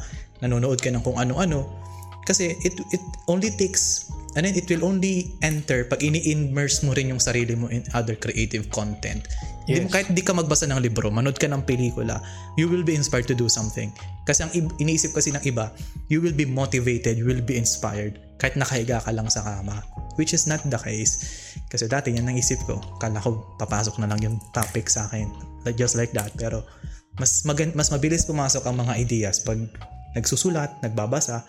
nanonood ka ng kung ano-ano, kasi it, it only takes and then it will only enter pag ini-immerse mo rin yung sarili mo in other creative content. Yes. Mo, kahit di ka magbasa ng libro, manood ka ng pelikula, you will be inspired to do something. Kasi ang iniisip kasi ng iba, you will be motivated, you will be inspired kahit nakahiga ka lang sa kama. Which is not the case. Kasi dati yan ang isip ko. Kala ko papasok na lang yung topic sa akin. Like, just like that. Pero mas, mag- mas mabilis pumasok ang mga ideas pag nagsusulat, nagbabasa,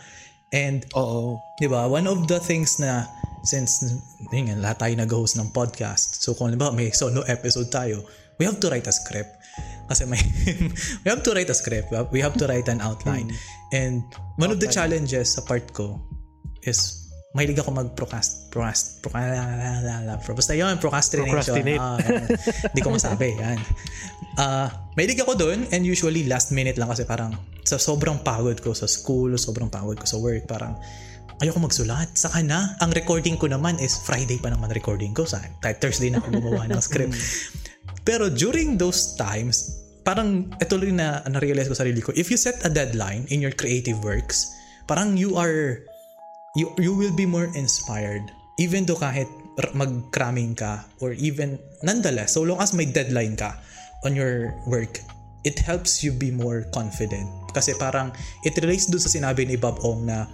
And, oo, di ba, one of the things na, since, yun nga, lahat tayo nag-host ng podcast, so kung ba may solo episode tayo, we have to write a script. Kasi may, we have to write a script, we have to write an outline. Hmm. And one outline. of the challenges sa part ko is mahilig ako mag-procrast, procrast, procrast, basta yun, procrastination. Ah, Hindi ko masabi, yan. Uh, mahilig ako doon and usually last minute lang kasi parang sa sobrang pagod ko sa school, sobrang pagod ko sa work, parang ayoko magsulat. Saka na, ang recording ko naman is Friday pa naman recording ko. Sa Thursday na ako gumawa ng script. Pero during those times, parang ito rin na na-realize ko sa sarili ko, if you set a deadline in your creative works, parang you are you you will be more inspired even though kahit mag-cramming ka or even nonetheless so long as may deadline ka on your work it helps you be more confident kasi parang it relates dun sa sinabi ni Bob Ong na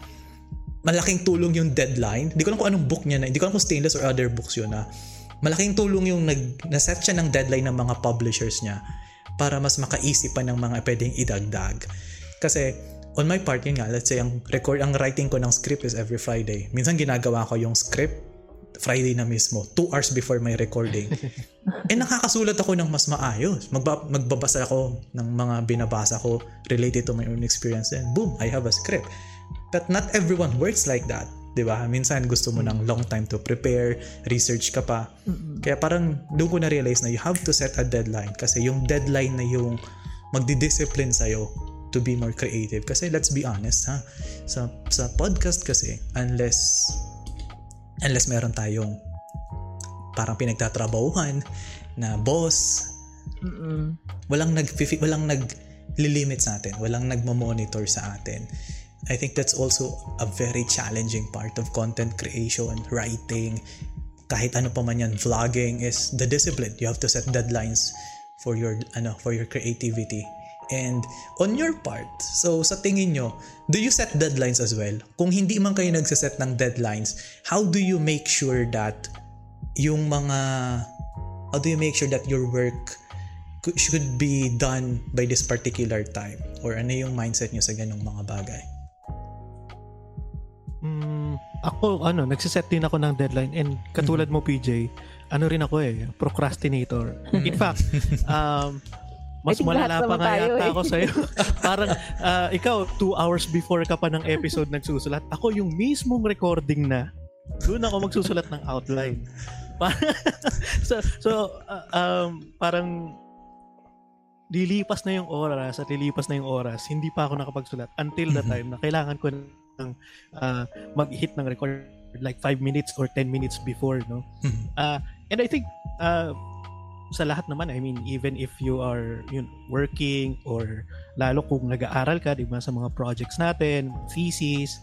malaking tulong yung deadline. Hindi ko lang kung anong book niya na hindi ko lang kung stainless or other books yun na. Malaking tulong yung nag, na-set siya ng deadline ng mga publishers niya para mas makaisip pa ng mga pwedeng idagdag. Kasi on my part, yun nga, let's say, ang record, ang writing ko ng script is every Friday. Minsan ginagawa ko yung script Friday na mismo, two hours before my recording. eh nakakasulat ako ng mas maayos. Magba, magbabasa ako ng mga binabasa ko related to my own experience and boom, I have a script. But not everyone works like that. 'di ba? Minsan gusto mo ng long time to prepare, research ka pa. Kaya parang doon ko na realize na you have to set a deadline kasi yung deadline na yung magdi-discipline sa'yo to be more creative kasi let's be honest ha sa sa podcast kasi unless unless meron tayong parang pinagtatrabahuhan na boss. Mm-mm. walang nag walang nag limit sa atin. Walang nagmo-monitor sa atin. I think that's also a very challenging part of content creation writing. Kahit ano pa man yan vlogging is the discipline. You have to set deadlines for your ano for your creativity And on your part, so sa tingin nyo, do you set deadlines as well? Kung hindi man kayo nagsaset ng deadlines, how do you make sure that yung mga, how do you make sure that your work should be done by this particular time? Or ano yung mindset nyo sa ganong mga bagay? Mm, ako, ano, nagsiset din ako ng deadline and katulad mm-hmm. mo, PJ, ano rin ako eh, procrastinator. In fact, um, mas malala pa nga yata eh. ako sa'yo. Parang uh, ikaw, two hours before ka pa ng episode nagsusulat. Ako yung mismong recording na, doon ako magsusulat ng outline. so, so uh, um, parang lilipas na yung oras at lilipas na yung oras, hindi pa ako nakapagsulat until the mm-hmm. time na kailangan ko ng uh, mag-hit ng record like 5 minutes or 10 minutes before, no? Uh, and I think uh, sa lahat naman, I mean, even if you are yun, working or lalo kung nag-aaral ka, di ba, sa mga projects natin, thesis,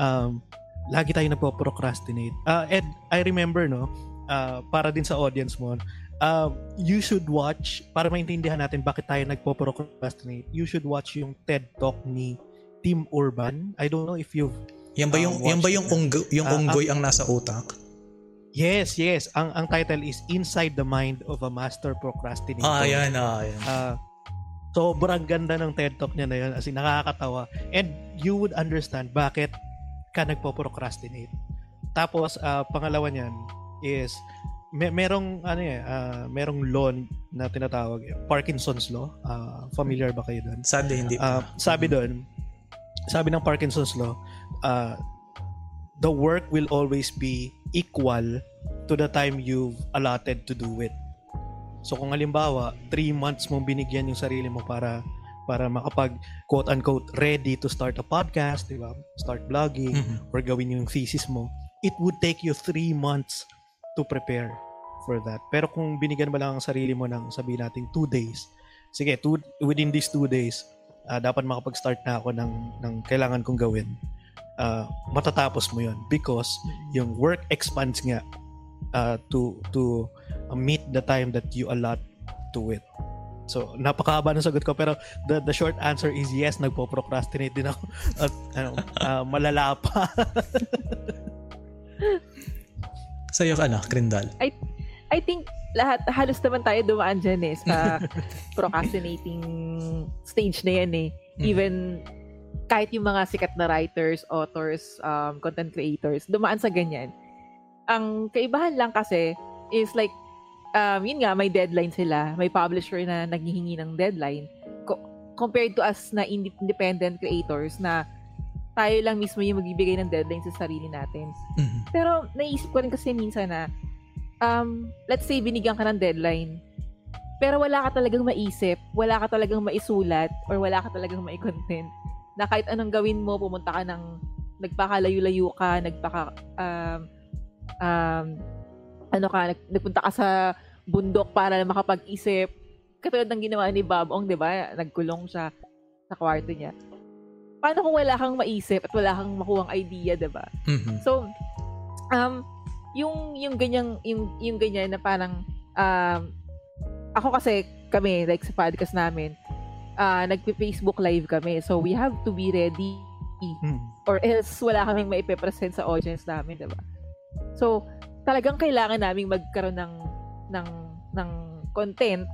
um, lagi tayo nagpo-procrastinate. Uh, and I remember, no, uh, para din sa audience mo, uh, you should watch, para maintindihan natin bakit tayo nagpo-procrastinate, you should watch yung TED Talk ni Tim Urban. I don't know if you've yan ba yung uh, yan ba yung unggoy, yung unggoy uh, ang nasa utak? Yes, yes. Ang ang title is Inside the Mind of a Master Procrastinator. Ah, yan, ah, yan. Uh, sobrang ganda ng TED Talk niya na yun. As in, nakakatawa. And you would understand bakit ka nagpo-procrastinate. Tapos, uh, pangalawa niyan is may, merong ano eh, uh, merong law na tinatawag Parkinson's law. Uh, familiar ba kayo doon? Sabi hindi. Uh, sabi doon, sabi ng Parkinson's law, uh, the work will always be equal to the time you've allotted to do it. So kung halimbawa, 3 months mong binigyan yung sarili mo para para makapag quote unquote ready to start a podcast, di ba? Start blogging mm-hmm. or gawin yung thesis mo, it would take you 3 months to prepare for that. Pero kung binigyan mo lang ang sarili mo ng sabihin natin 2 days, sige, two, within these 2 days, uh, dapat makapag-start na ako ng, ng kailangan kong gawin uh, matatapos mo yon because yung work expands nga uh, to to uh, meet the time that you allot to it. So, napakahaba ng sagot ko pero the the short answer is yes, nagpo-procrastinate din ako at ano, uh, malala pa. Sa'yo ka na, Krindal. I, I think lahat, halos naman tayo dumaan dyan eh sa procrastinating stage na yan eh. Mm. Even kahit yung mga sikat na writers, authors, um, content creators, dumaan sa ganyan. Ang kaibahan lang kasi is like um, yun nga, may deadline sila. May publisher na naghihingi ng deadline. Co- compared to us na independent creators na tayo lang mismo yung magbibigay ng deadline sa sarili natin. Mm-hmm. Pero naisip ko rin kasi minsan na um, let's say binigyan ka ng deadline pero wala ka talagang maisip, wala ka talagang maisulat, or wala ka talagang mai-content na kahit anong gawin mo, pumunta ka ng nagpakalayo-layo ka, nagpaka um, um, ano ka, nagpunta ka sa bundok para makapag-isip. Katulad ng ginawa ni Babong, di ba? Nagkulong siya sa kwarto niya. Paano kung wala kang maisip at wala kang makuhang idea, di ba? Mm-hmm. So, um, yung yung ganyang yung yung ganyan na parang um, ako kasi kami like sa podcast namin uh, nagpe-Facebook live kami. So we have to be ready mm. or else wala kaming maipe-present sa audience namin, 'di ba? So talagang kailangan naming magkaroon ng ng ng content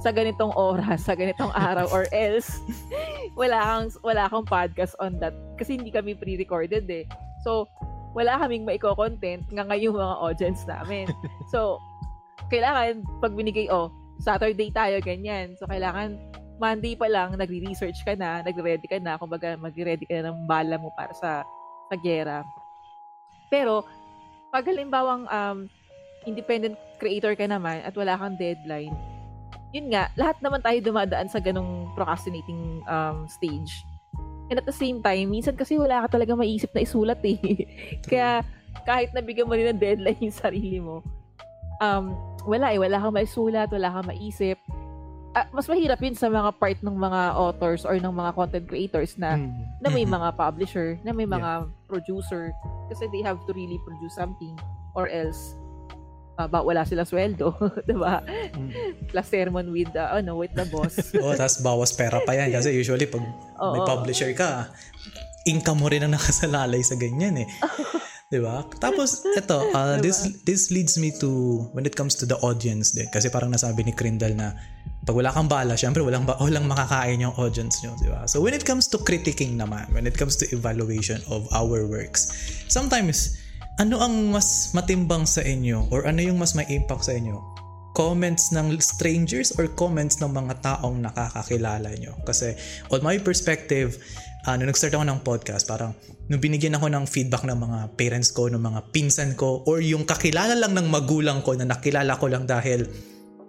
sa ganitong oras, sa ganitong araw or else wala kang wala kang podcast on that kasi hindi kami pre-recorded eh. So wala kaming maiko-content nga ngayong mga audience namin. So kailangan pag binigay oh, Saturday tayo ganyan. So kailangan Monday pa lang nagre-research ka na, nagre-ready ka na, kumbaga magre-ready ka na ng bala mo para sa sa gera. Pero pag halimbawang um, independent creator ka naman at wala kang deadline, yun nga, lahat naman tayo dumadaan sa ganong procrastinating um, stage. And at the same time, minsan kasi wala ka talaga maisip na isulat eh. Kaya kahit nabigyan mo rin ng deadline yung sarili mo, um, wala eh, wala kang maisulat, wala kang maisip. Uh, mas mahirap yun sa mga part ng mga authors or ng mga content creators na mm. na may mm-hmm. mga publisher, na may mga yeah. producer kasi they have to really produce something or else uh, ba wala silang sweldo, 'di ba? Mm. Plus sermon with uh, ano, with the boss. oh, tas bawas pera pa 'yan kasi usually pag Oo. may publisher ka, income mo rin ang nakasalalay sa ganyan eh. 'Di ba? Tapos ito, uh, diba? this this leads me to when it comes to the audience din kasi parang nasabi ni Crindle na pag wala kang bala, syempre walang, walang makakain yung audience nyo, di ba? So when it comes to critiquing naman, when it comes to evaluation of our works, sometimes, ano ang mas matimbang sa inyo or ano yung mas may impact sa inyo? Comments ng strangers or comments ng mga taong nakakakilala nyo? Kasi on my perspective, uh, nung nag-start ako ng podcast, parang nung binigyan ako ng feedback ng mga parents ko, ng mga pinsan ko, or yung kakilala lang ng magulang ko na nakilala ko lang dahil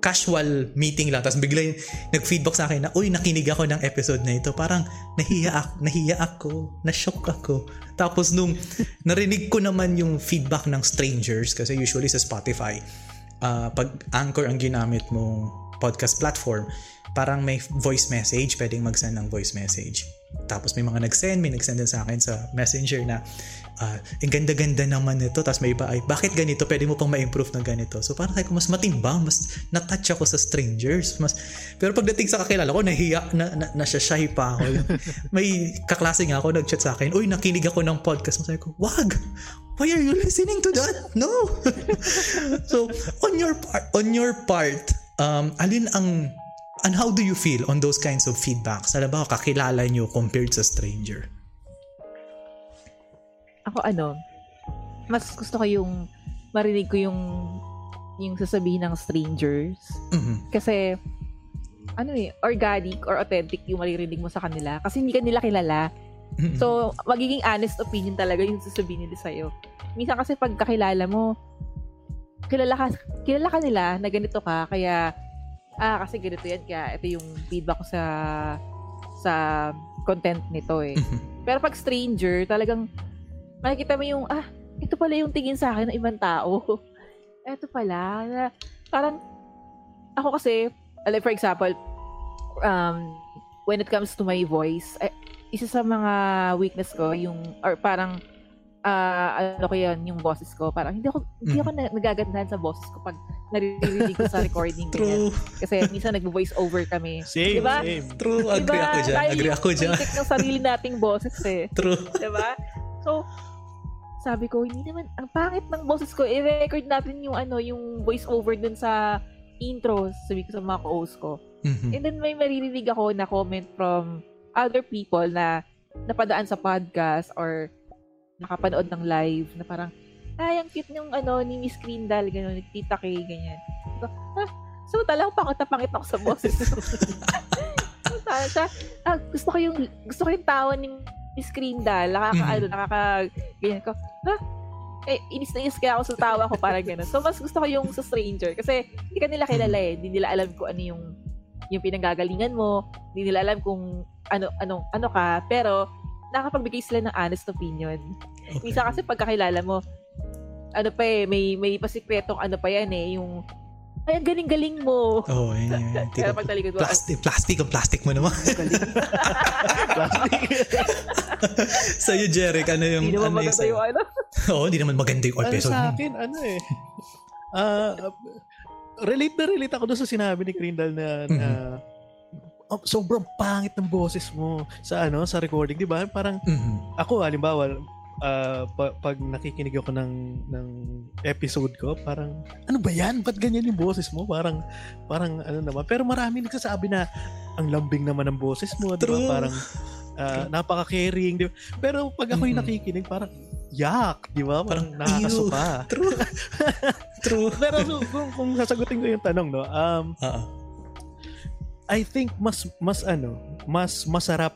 casual meeting lang. Tapos bigla nag-feedback sa akin na uy nakinig ako ng episode na ito. Parang nahiya ako nahiya ako na-shock ako. Tapos nung narinig ko naman yung feedback ng strangers kasi usually sa Spotify uh, pag Anchor ang ginamit mong podcast platform parang may voice message pwedeng mag-send ng voice message. Tapos may mga nag-send may nag-send din sa akin sa messenger na uh, ang ganda-ganda naman nito tapos may iba ay bakit ganito? Pwede mo pang ma-improve ng ganito. So parang ko mas matimbang mas na-touch ako sa strangers. Mas pero pagdating sa kakilala ko nahiya na, na, na shy pa ako. May kaklase nga ako nag-chat sa akin uy nakinig ako ng podcast. Sabi ko wag! Why are you listening to that? No! So on your part on your part um, alin ang and how do you feel on those kinds of feedbacks? Alam ba, kakilala nyo compared sa stranger? Ako ano, mas gusto ko yung marinig ko yung yung sasabihin ng strangers. Mm-hmm. Kasi ano eh, organic or authentic yung maririnig mo sa kanila kasi hindi ka nila kilala. Mm-hmm. So, magiging honest opinion talaga yung sasabihin nila sa'yo. Minsan kasi pag kakilala mo, kilala ka, kilala ka nila na ganito ka, kaya, ah, kasi ganito yan, kaya ito yung feedback ko sa, sa content nito eh. Mm-hmm. Pero pag stranger, talagang makikita mo yung, ah, ito pala yung tingin sa akin ng ibang tao. ito pala. Parang, ako kasi, like for example, um, when it comes to my voice, I, isa sa mga weakness ko, yung, or parang, uh, ano ko yun, yung boses ko. Parang hindi ako, hindi ako na, nagagandahan sa boses ko pag naririnig ko sa recording. True. Kasi minsan nag-voice over kami. Same, diba? same. True, agree diba? ako dyan. Tayo agree ako dyan. Tayo ng sarili nating boses eh. True. Diba? So, sabi ko, hindi naman, ang pangit ng boses ko, i-record natin yung ano, yung voice over dun sa intro, sabi ko sa mga co-host ko. Mm-hmm. And then may maririnig ako na comment from other people na napadaan sa podcast or nakapanood ng live na parang, ay, ang cute ng ano, ni Miss Crindal, gano'n, ni Tita Kay, ganyan. So, ah, so talagang pangit na pangit ako sa boses. so, siya, ah, gusto ko yung, gusto ko yung tawa ni Miss Crindal, nakaka, mm-hmm. ano, nakaka, ganyan ko, ha? Eh, inis na inis kaya ako sa tawa ko para gano'n. So, mas gusto ko yung sa stranger. Kasi, hindi ka nila kilala eh. Hindi nila alam kung ano yung yung pinanggagalingan mo, hindi nila alam kung ano ano ano ka, pero nakapagbigay sila ng honest opinion. Okay. Minsan kasi pagkakilala mo, ano pa eh, may may pasikretong ano pa yan eh, yung ay, ang galing-galing mo. Oo, oh, yun, yun. Kaya pag talikod mo. Plastic, plastic ang plastic mo naman. plastic. Sa'yo, Jeric, ano yung... Hindi naman ano maganda yung ano. Oo, hindi naman maganda yung episode. Ano sa akin, ano eh. Uh, relate na relate ako doon sa sinabi ni Crindle na, mm-hmm. na oh, sobrang pangit ng boses mo sa ano sa recording, 'di ba? Parang mm-hmm. ako halimbawa uh, pa- pag nakikinig ako ng ng episode ko, parang ano ba 'yan? Ba't ganyan yung boses mo? Parang parang ano naman. Pero marami nagsasabi na ang lambing naman ng boses mo, 'di ba? Parang uh, napaka-caring, 'di ba? Pero pag ako yung nakikinig, parang yak, di ba? Parang nakakasuka. True. True. Pero so, kung, kung sasagutin ko yung tanong, no, um, uh-uh. I think mas, mas ano, mas masarap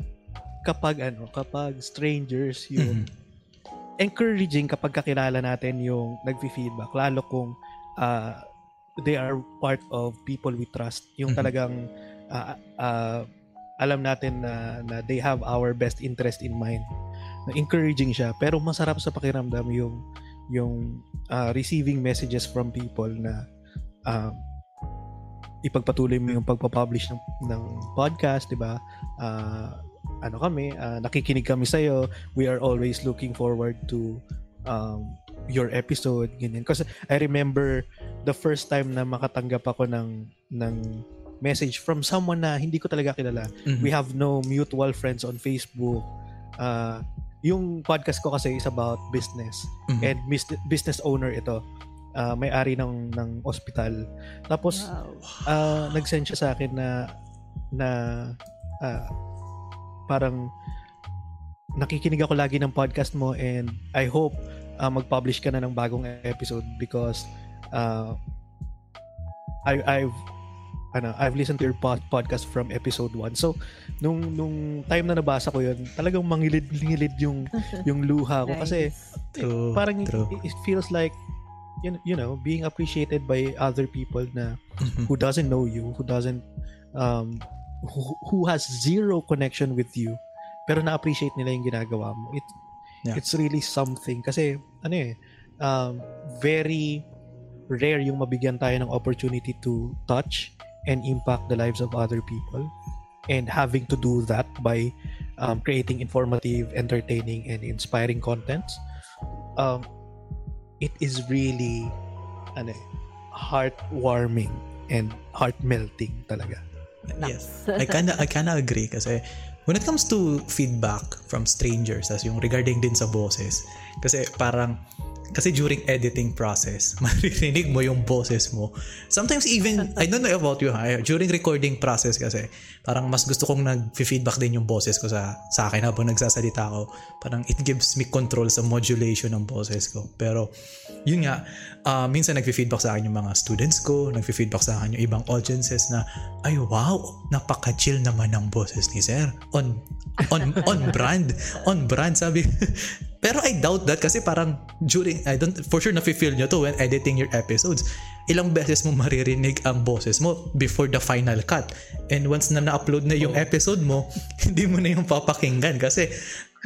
kapag ano, kapag strangers yung mm-hmm. encouraging kapag kakilala natin yung nagfi-feedback. Lalo kung uh, they are part of people we trust. Yung mm-hmm. talagang uh, uh, alam natin na, na they have our best interest in mind na encouraging siya pero masarap sa pakiramdam yung yung uh, receiving messages from people na uh, ipagpatuloy mo yung pagpa-publish ng, ng podcast, 'di ba? Uh, ano kami, uh, nakikinig kami sa iyo. We are always looking forward to um, your episode, ganyan. Kasi I remember the first time na makatanggap ako ng ng message from someone na hindi ko talaga kilala. Mm-hmm. We have no mutual friends on Facebook. Uh, yung podcast ko kasi is about business mm-hmm. and mis- business owner ito uh, may-ari ng ng ospital tapos wow. uh, nag-send siya sa akin na na uh, parang nakikinig ako lagi ng podcast mo and I hope uh, mag-publish ka na ng bagong episode because uh, I I've ano, I've listened to your pod- podcast from episode 1. So, nung nung time na nabasa ko 'yun, talagang mangilid-ngilid yung yung luha ko nice. kasi true, parang true. It, it feels like you, you know, being appreciated by other people na mm-hmm. who doesn't know you, who doesn't um who, who has zero connection with you pero na-appreciate nila yung ginagawa mo. It yeah. it's really something kasi ano eh um, very rare yung mabigyan tayo ng opportunity to touch and impact the lives of other people. And having to do that by um, creating informative entertaining and inspiring contents um, it is really ano, eh, heartwarming and heart melting talaga yes. I kinda I kinda agree kasi when it comes to feedback from strangers as yung regarding din sa boses kasi parang kasi during editing process, maririnig mo yung boses mo. Sometimes even, I don't know about you ha, during recording process kasi, parang mas gusto kong nag-feedback din yung boses ko sa, sa akin habang nagsasalita ako. Parang it gives me control sa modulation ng boses ko. Pero, yun nga, uh, minsan nag-feedback sa akin yung mga students ko, nag-feedback sa akin yung ibang audiences na, ay wow, napaka-chill naman ng boses ni Sir. On, on, on brand. On brand, sabi. Pero I doubt that kasi parang during, I don't, for sure nafe-feel nyo to when editing your episodes. Ilang beses mo maririnig ang boses mo before the final cut. And once na na-upload na yung episode mo, hindi mo na yung papakinggan kasi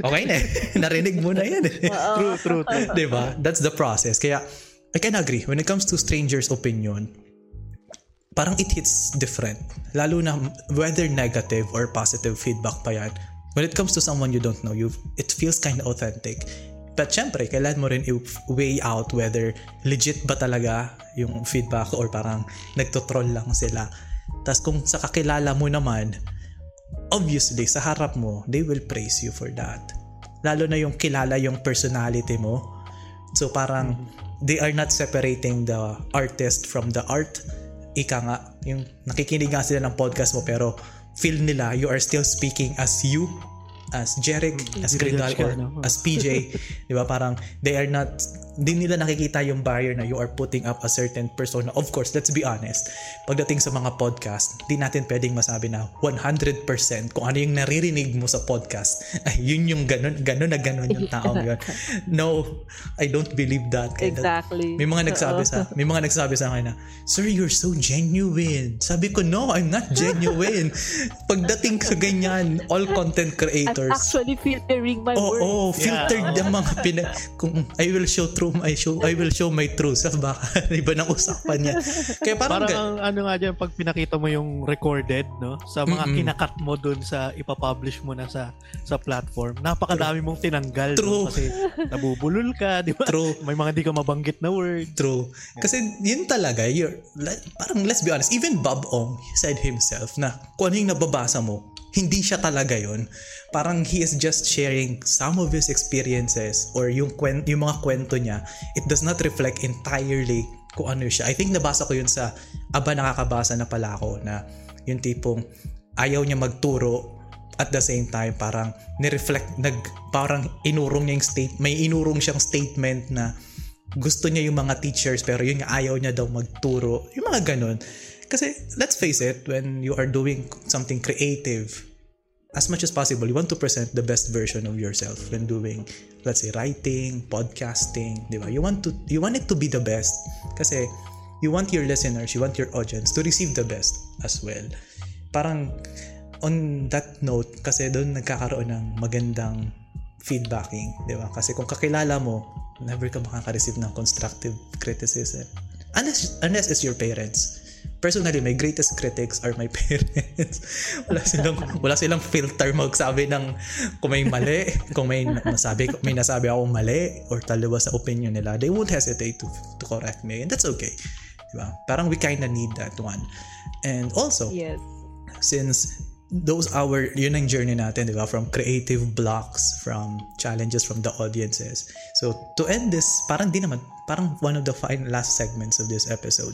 okay na eh. Narinig mo na yan eh. true, true, true. diba? That's the process. Kaya, I can agree. When it comes to strangers' opinion, parang it hits different. Lalo na whether negative or positive feedback pa yan, when it comes to someone you don't know, you it feels kind of authentic. But syempre, kailan mo rin i-weigh out whether legit ba talaga yung feedback or parang nagtotroll lang sila. Tapos kung sa kakilala mo naman, obviously, sa harap mo, they will praise you for that. Lalo na yung kilala yung personality mo. So parang, they are not separating the artist from the art. Ika nga, yung nakikinig nga sila ng podcast mo pero feel nila you are still speaking as you as Jeric, as Grindal, or as PJ, di ba? Parang they are not hindi nila nakikita yung barrier na you are putting up a certain persona. Of course, let's be honest. Pagdating sa mga podcast, hindi natin pwedeng masabi na 100% kung ano yung naririnig mo sa podcast. Ay, yun yung ganun, ganun na ganun yung taong yun. No, I don't believe that. Kaya exactly. May mga nagsabi sa may mga nagsabi sa akin na, Sir, you're so genuine. Sabi ko, no, I'm not genuine. Pagdating sa ganyan, all content creators. I'm actually filtering my oh, words. Oh, filtered yeah. yung mga pina, kung I will show true show my show I will show my truth sa baka iba ng usapan niya kaya parang, parang ang, ano nga diyan pag pinakita mo yung recorded no sa mga Mm-mm. kinakat mo dun sa ipapublish mo na sa sa platform napakadami mong tinanggal True. No? kasi nabubulol ka di ba True. may mga di ka mabanggit na word True kasi yun talaga you're, parang let's be honest even Bob Ong said himself na kung ano yung nababasa mo hindi siya talaga yon parang he is just sharing some of his experiences or yung, kwen, yung mga kwento niya. It does not reflect entirely kung ano siya. I think nabasa ko yun sa aba nakakabasa na pala ako na yung tipong ayaw niya magturo at the same time parang ni-reflect nag parang inurong niya yung state may inurong siyang statement na gusto niya yung mga teachers pero yun nga ayaw niya daw magturo. Yung mga ganun kasi let's face it, when you are doing something creative, as much as possible, you want to present the best version of yourself when doing, let's say, writing, podcasting, di ba? You want to, you want it to be the best. Kasi you want your listeners, you want your audience to receive the best as well. Parang on that note, kasi doon nagkakaroon ng magandang feedbacking, di ba? Kasi kung kakilala mo, never ka makaka-receive ng constructive criticism. Unless, unless it's your parents personally, my greatest critics are my parents. wala silang wala silang filter magsabi ng kung may mali, kung may nasabi may nasabi ako mali or taliwa sa opinion nila. They won't hesitate to to correct me and that's okay. Diba? Parang we kind of need that one. And also, yes. since those our yun ang journey natin, di ba? From creative blocks, from challenges from the audiences. So, to end this, parang di naman, parang one of the final last segments of this episode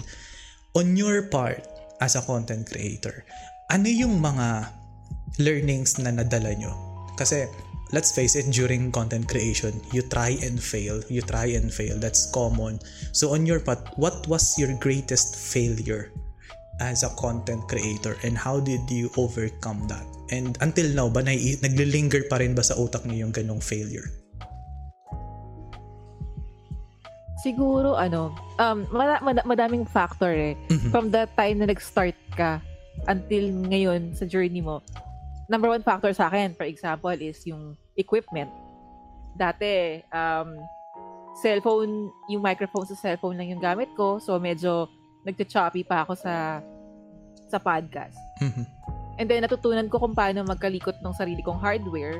on your part as a content creator, ano yung mga learnings na nadala nyo? Kasi let's face it, during content creation, you try and fail. You try and fail. That's common. So on your part, what was your greatest failure as a content creator and how did you overcome that? And until now, ba naglilinger pa rin ba sa utak niyo yung ganong failure? Siguro ano, um mad- mad- madaming factor eh. Mm-hmm. From the time na nag-start ka until ngayon sa journey mo. Number one factor sa akin, for example, is yung equipment. Dati, um, cellphone, yung microphone sa cellphone lang yung gamit ko. So, medyo nagcha-choppy pa ako sa sa podcast. Mm-hmm. And then, natutunan ko kung paano magkalikot ng sarili kong hardware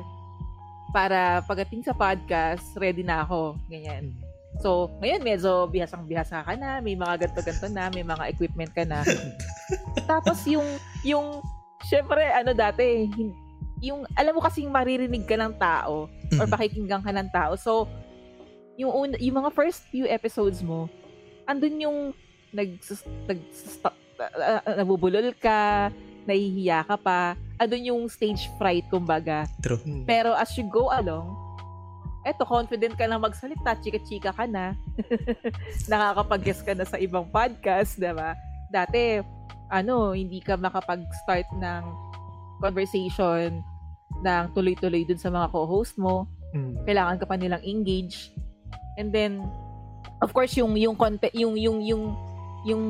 para pagdating sa podcast, ready na ako. Ganyan. So, ngayon medyo bihasang-bihasa ka na, may mga ganto-ganto na, may mga equipment ka na. Tapos yung yung syempre ano dati, yung alam mo kasing maririnig ka ng tao or mm-hmm. pakikinggan ka ng tao. So, yung un, yung mga first few episodes mo, andun yung nag, nag uh, nabubulol ka, nahihiya ka pa, andun yung stage fright kumbaga. True. Pero as you go along, eto, confident ka na magsalita, chika-chika ka na. Nakakapag-guest ka na sa ibang podcast, di ba? Dati, ano, hindi ka makapag-start ng conversation ng tuloy-tuloy dun sa mga co-host mo. Mm. Kailangan ka pa nilang engage. And then, of course, yung yung content, yung yung yung yung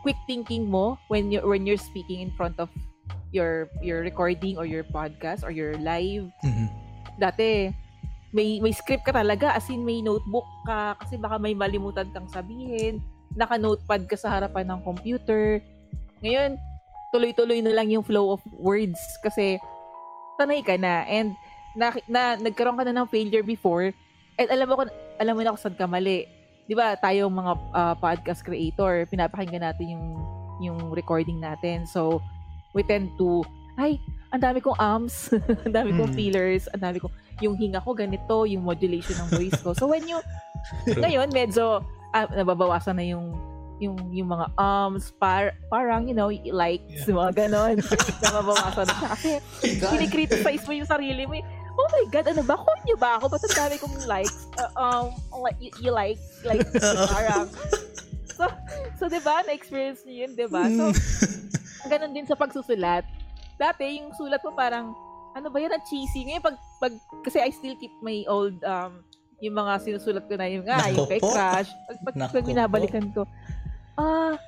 quick thinking mo when you when you're speaking in front of your your recording or your podcast or your live. Mm-hmm. Dati may may script ka talaga as in may notebook ka kasi baka may malimutan kang sabihin naka-notepad ka sa harapan ng computer ngayon tuloy-tuloy na lang yung flow of words kasi sanay ka na. And na, na, nagkaroon ka na ng failure before, and alam mo, alam mo na kung saan ka mali. Di ba, tayong mga uh, podcast creator, pinapakinggan natin yung, yung recording natin. So, we tend to, ay, ang dami kong arms, ang dami kong hmm. feelers, ang dami kong, yung hinga ko ganito, yung modulation ng voice ko. So, when you, ngayon, medyo, uh, nababawasan na yung yung yung mga ums par, parang you know likes yeah. mga ganon. Nababawasan na siya. Kasi kinikriticize mo yung sarili mo. Oh my god ano ba? Konyo ba ako? Ba't ang dami kong likes? Uh, um you, you like like parang. So so diba na-experience niyo yun diba so ganon din sa pagsusulat. Dati yung sulat mo parang ano ba yan ang cheesy ngayon pag, pag kasi I still keep my old um yung mga sinusulat ko na yung nga, yung kay Crush. Pag, pag, pag binabalikan ko, ah,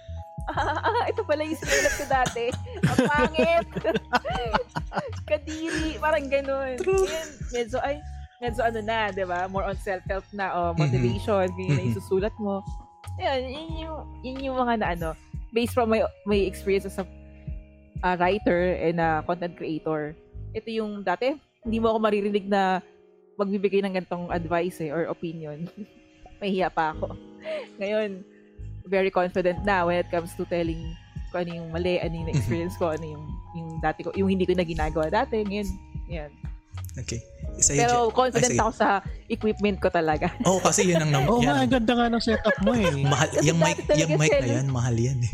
ah, ah, ito pala yung sinulat ko dati. Ang pangit. Kadiri. Parang ganun. True. Yan, medyo, ay, medyo ano na, di ba? More on self-help na, oh, motivation, mm-hmm. ganyan na yung susulat mo. Yan, yun yung, yun yung mga na ano, based from my, my experience as a, a writer and a content creator. Ito yung dati, hindi mo ako maririnig na magbibigay ng gantong advice eh, or opinion. Mahiya pa ako. Ngayon, very confident na when it comes to telling ko ano yung mali, ano yung experience ko, ano yung, yung dati ko, yung hindi ko na ginagawa dati. Ngayon, yan. Okay. Isa Pero yung, confident ako sa equipment ko talaga. Oo, oh, kasi yun ang nang... Oo, oh, ganda nga ng setup mo eh. mahal, yung mic, yung mic na yan, mahal yan eh.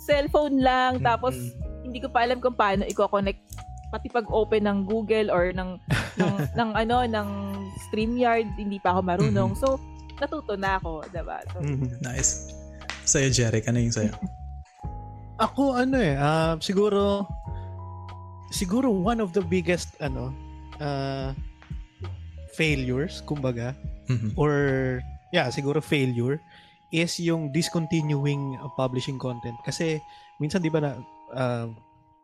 Cellphone lang, tapos mm-hmm. hindi ko pa alam kung paano i-connect pati pag-open ng Google or ng ng, ng ano ng StreamYard, hindi pa ako marunong. Mm-hmm. So, natuto na ako, diba? So, mm-hmm. Nice. Sa'yo, Jeric, ano yung sa'yo? ako, ano eh, uh, siguro, siguro one of the biggest, ano, uh, failures, kumbaga, mm-hmm. or, yeah, siguro failure, is yung discontinuing publishing content. Kasi, minsan, di ba na, uh,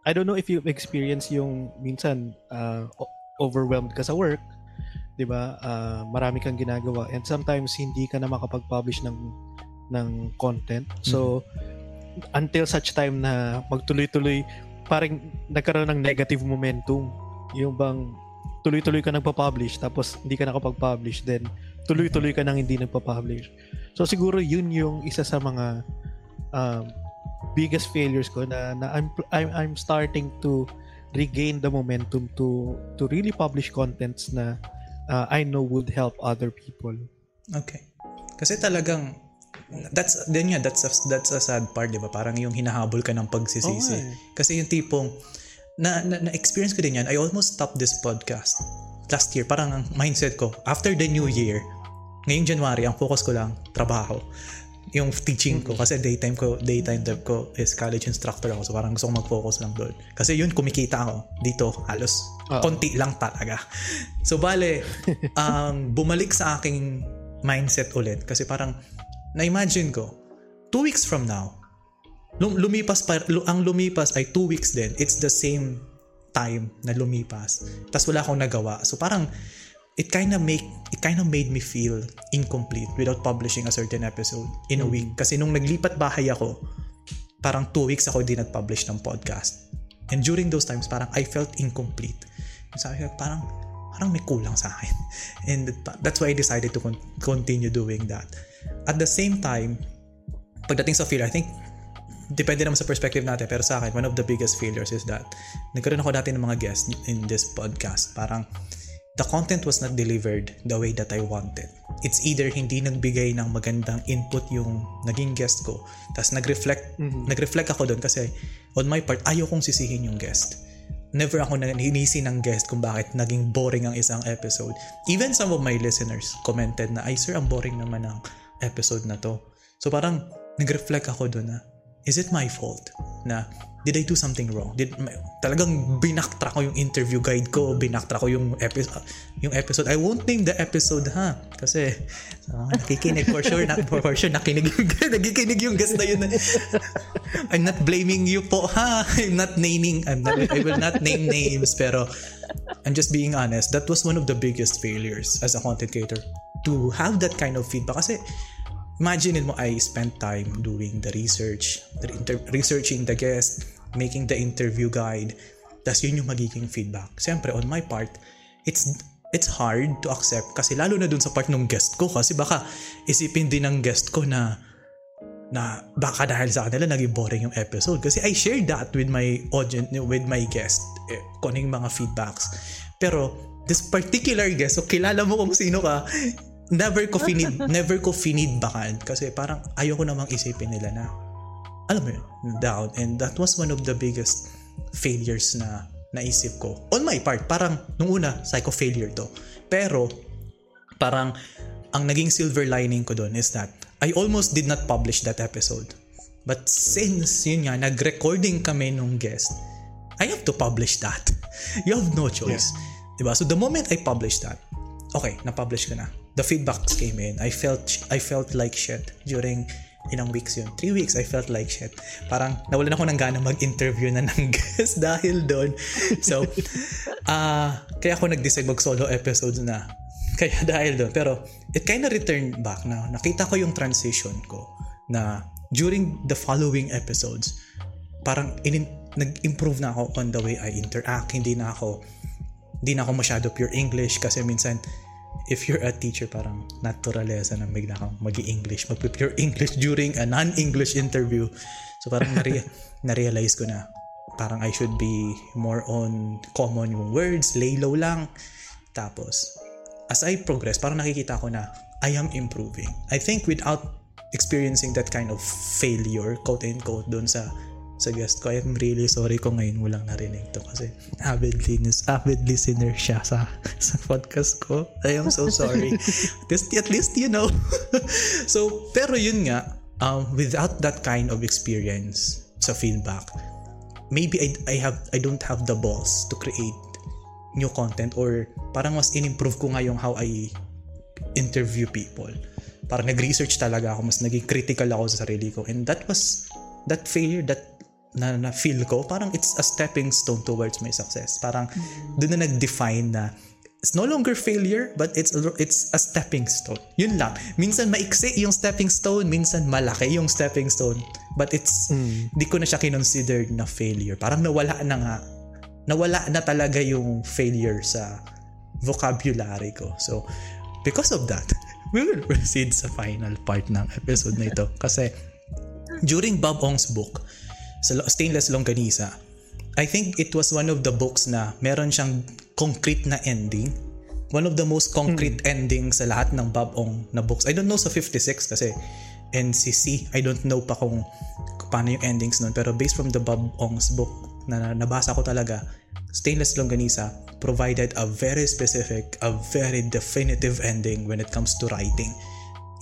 I don't know if you've experienced yung, minsan, uh, overwhelmed ka sa work, 'di ba? Uh, marami kang ginagawa and sometimes hindi ka na makapag-publish ng ng content. So mm-hmm. until such time na magtuloy-tuloy parang nagkaroon ng negative momentum. Yung bang tuloy-tuloy ka nagpa-publish tapos hindi ka nakapag-publish then tuloy-tuloy ka nang hindi nagpa-publish. So siguro yun yung isa sa mga um, biggest failures ko na, na I'm, I'm I'm starting to regain the momentum to to really publish contents na uh, I know would help other people. Okay. Kasi talagang that's then yeah that's a, that's a sad part 'di ba? Parang yung hinahabol ka ng pagsisisi. Oh, kasi yung tipong na, na, na experience ko din yan. I almost stopped this podcast last year. Parang ang mindset ko after the new year ngayong January ang focus ko lang trabaho yung teaching ko kasi daytime ko daytime job ko is college instructor ako. So parang gusto ko mag-focus lang doon. Kasi yun kumikita ako dito halos. Uh-oh. konti lang talaga. So bale um, bumalik sa aking mindset ulit. Kasi parang na-imagine ko two weeks from now lum- lumipas pa ang lumipas ay two weeks din. It's the same time na lumipas. Tapos wala akong nagawa. So parang it kind of make it kind of made me feel incomplete without publishing a certain episode in a week. Kasi nung naglipat bahay ako parang two weeks ako din nag-publish ng podcast. And during those times parang I felt incomplete. Sabi ko parang parang may kulang sa akin. And that's why I decided to con- continue doing that. At the same time pagdating sa fear I think depende naman sa perspective natin pero sa akin one of the biggest failures is that nagkaroon ako dati ng mga guests in this podcast. Parang the content was not delivered the way that I wanted. It's either hindi nagbigay ng magandang input yung naging guest ko, tapos nag-reflect, mm-hmm. nag-reflect ako doon kasi on my part, ayaw kong sisihin yung guest. Never ako hinisi ng guest kung bakit naging boring ang isang episode. Even some of my listeners commented na, ay sir, ang boring naman ang episode na to. So parang nag-reflect ako doon na, is it my fault na did I do something wrong? Did talagang binaktra ko yung interview guide ko, binaktra ko yung episode yung episode. I won't name the episode ha kasi uh, nakikinig for sure na, for, for sure nakinig yung nakikinig yung guest na yun. I'm not blaming you po ha. I'm not naming I'm not, I will not name names pero I'm just being honest. That was one of the biggest failures as a content creator to have that kind of feedback kasi imagine mo I spent time doing the research, the inter- researching the guest, making the interview guide, Tapos yun yung magiging feedback. Siyempre, on my part, it's it's hard to accept kasi lalo na dun sa part ng guest ko. Kasi baka isipin din ng guest ko na na baka dahil sa kanila naging boring yung episode. Kasi I shared that with my audience with my guest eh, kung ano mga feedbacks. Pero this particular guest so kilala mo kung sino ka never ko finid never ko finid bakan kasi parang ayoko namang isipin nila na alam mo yun down and that was one of the biggest failures na naisip ko. On my part, parang nung una, psycho failure to. Pero, parang ang naging silver lining ko doon is that I almost did not publish that episode. But since yun nga, nag-recording kami nung guest, I have to publish that. You have no choice. Yeah. Diba? So the moment I published that, okay, na-publish ko na. The feedbacks came in. I felt I felt like shit during ilang weeks yun. Three weeks, I felt like shit. Parang nawalan ako ng gana mag-interview na ng guest dahil doon. So, uh, kaya ako nag-decide mag-solo episodes na. Kaya dahil doon. Pero, it kind of returned back na. Nakita ko yung transition ko na during the following episodes, parang in, nag-improve na ako on the way I interact. Hindi na ako hindi na ako masyado pure English kasi minsan if you're a teacher, parang naturalesa na bigla kang mag english mag-pure English during a non-English interview. So parang nare- na-realize ko na parang I should be more on common yung words, lay low lang. Tapos, as I progress, parang nakikita ko na I am improving. I think without experiencing that kind of failure, quote and quote, doon sa sa guest ko. I'm really sorry kung ngayon mo lang narinig to kasi avid, listeners, avid listener siya sa, sa podcast ko. I am so sorry. at, least, at least you know. so, pero yun nga, um, without that kind of experience sa feedback, maybe I, I have I don't have the balls to create new content or parang mas in-improve ko nga yung how I interview people. Parang nag-research talaga ako, mas naging critical ako sa sarili ko. And that was, that failure, that na, na feel ko, parang it's a stepping stone towards my success. Parang mm-hmm. doon na nag-define na it's no longer failure but it's a, it's a stepping stone. Yun lang. Minsan maiksi yung stepping stone, minsan malaki yung stepping stone. But it's mm. di ko na siya kinonsider na failure. Parang nawala na nga. Nawala na talaga yung failure sa vocabulary ko. So, because of that, we will proceed sa final part ng episode na ito. Kasi during Bob Ong's book, sa Stainless Longganisa, I think it was one of the books na meron siyang concrete na ending. One of the most concrete hmm. endings sa lahat ng Bob Ong na books. I don't know sa 56 kasi NCC. I don't know pa kung paano yung endings nun. Pero based from the Bob Ong's book na nabasa ko talaga, Stainless Longganisa provided a very specific, a very definitive ending when it comes to writing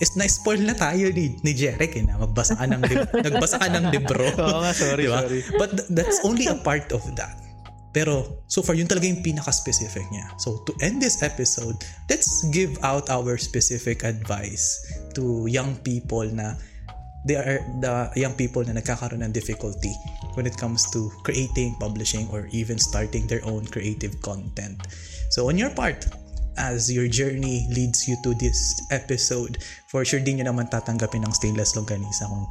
is na-spoil na tayo ni, ni Jeric eh, na magbasa ka ng, lib- nagbasa ka ng libro. Oo nga, sorry, diba? sorry. But th- that's only a part of that. Pero so far, yun talaga yung pinaka-specific niya. So to end this episode, let's give out our specific advice to young people na they are the young people na nagkakaroon ng difficulty when it comes to creating, publishing, or even starting their own creative content. So on your part, as your journey leads you to this episode, for sure din nyo naman tatanggapin ng stainless longganisa kung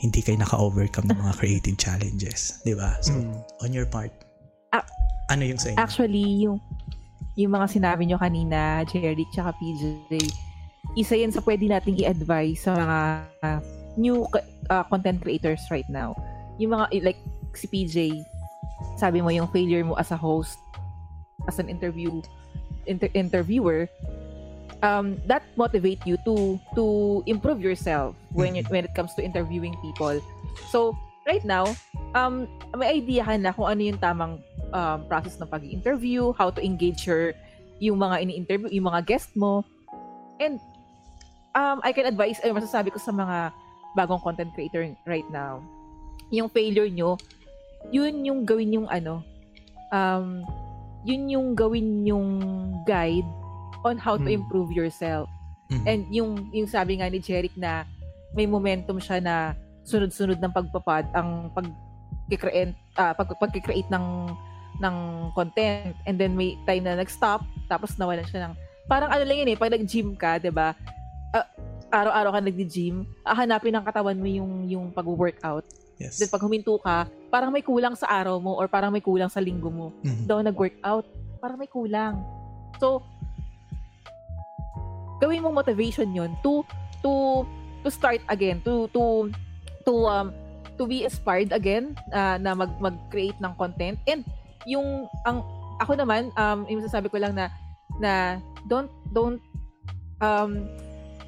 hindi kayo naka-overcome ng mga creative challenges. Di ba? So, mm. on your part, uh, ano yung sa inyo? Actually, yung, yung mga sinabi nyo kanina, Jerry, tsaka PJ, isa yan sa pwede nating i-advise sa mga uh, new uh, content creators right now. Yung mga, like, si PJ, sabi mo yung failure mo as a host, as an interview inter- interviewer um, that motivate you to to improve yourself when you, when it comes to interviewing people. So right now um may idea ka na kung ano yung tamang um, process ng pag-interview how to engage your yung mga ini-interview yung mga guest mo. And um I can advise ay masasabi ko sa mga bagong content creator right now yung failure nyo yun yung gawin yung ano um yun yung gawin yung guide on how to hmm. improve yourself. Mm-hmm. And yung yung sabi nga ni Jeric na may momentum siya na sunod-sunod ng pagpapad ang pag create uh, pag pag-create ng ng content and then may time na nag-stop tapos nawalan siya ng parang ano lang yun eh pag nag-gym ka 'di ba uh, araw-araw ka nag-gym hahanapin ng katawan mo yung yung pag-workout Yes. Then pag huminto ka, parang may kulang sa araw mo or parang may kulang sa linggo mo. Mhm. Daw nag-workout, parang may kulang. So, gawin mong motivation yun to to to start again, to to to um to be inspired again uh, na mag mag-create ng content and yung ang ako naman um yung sasabi ko lang na na don't don't um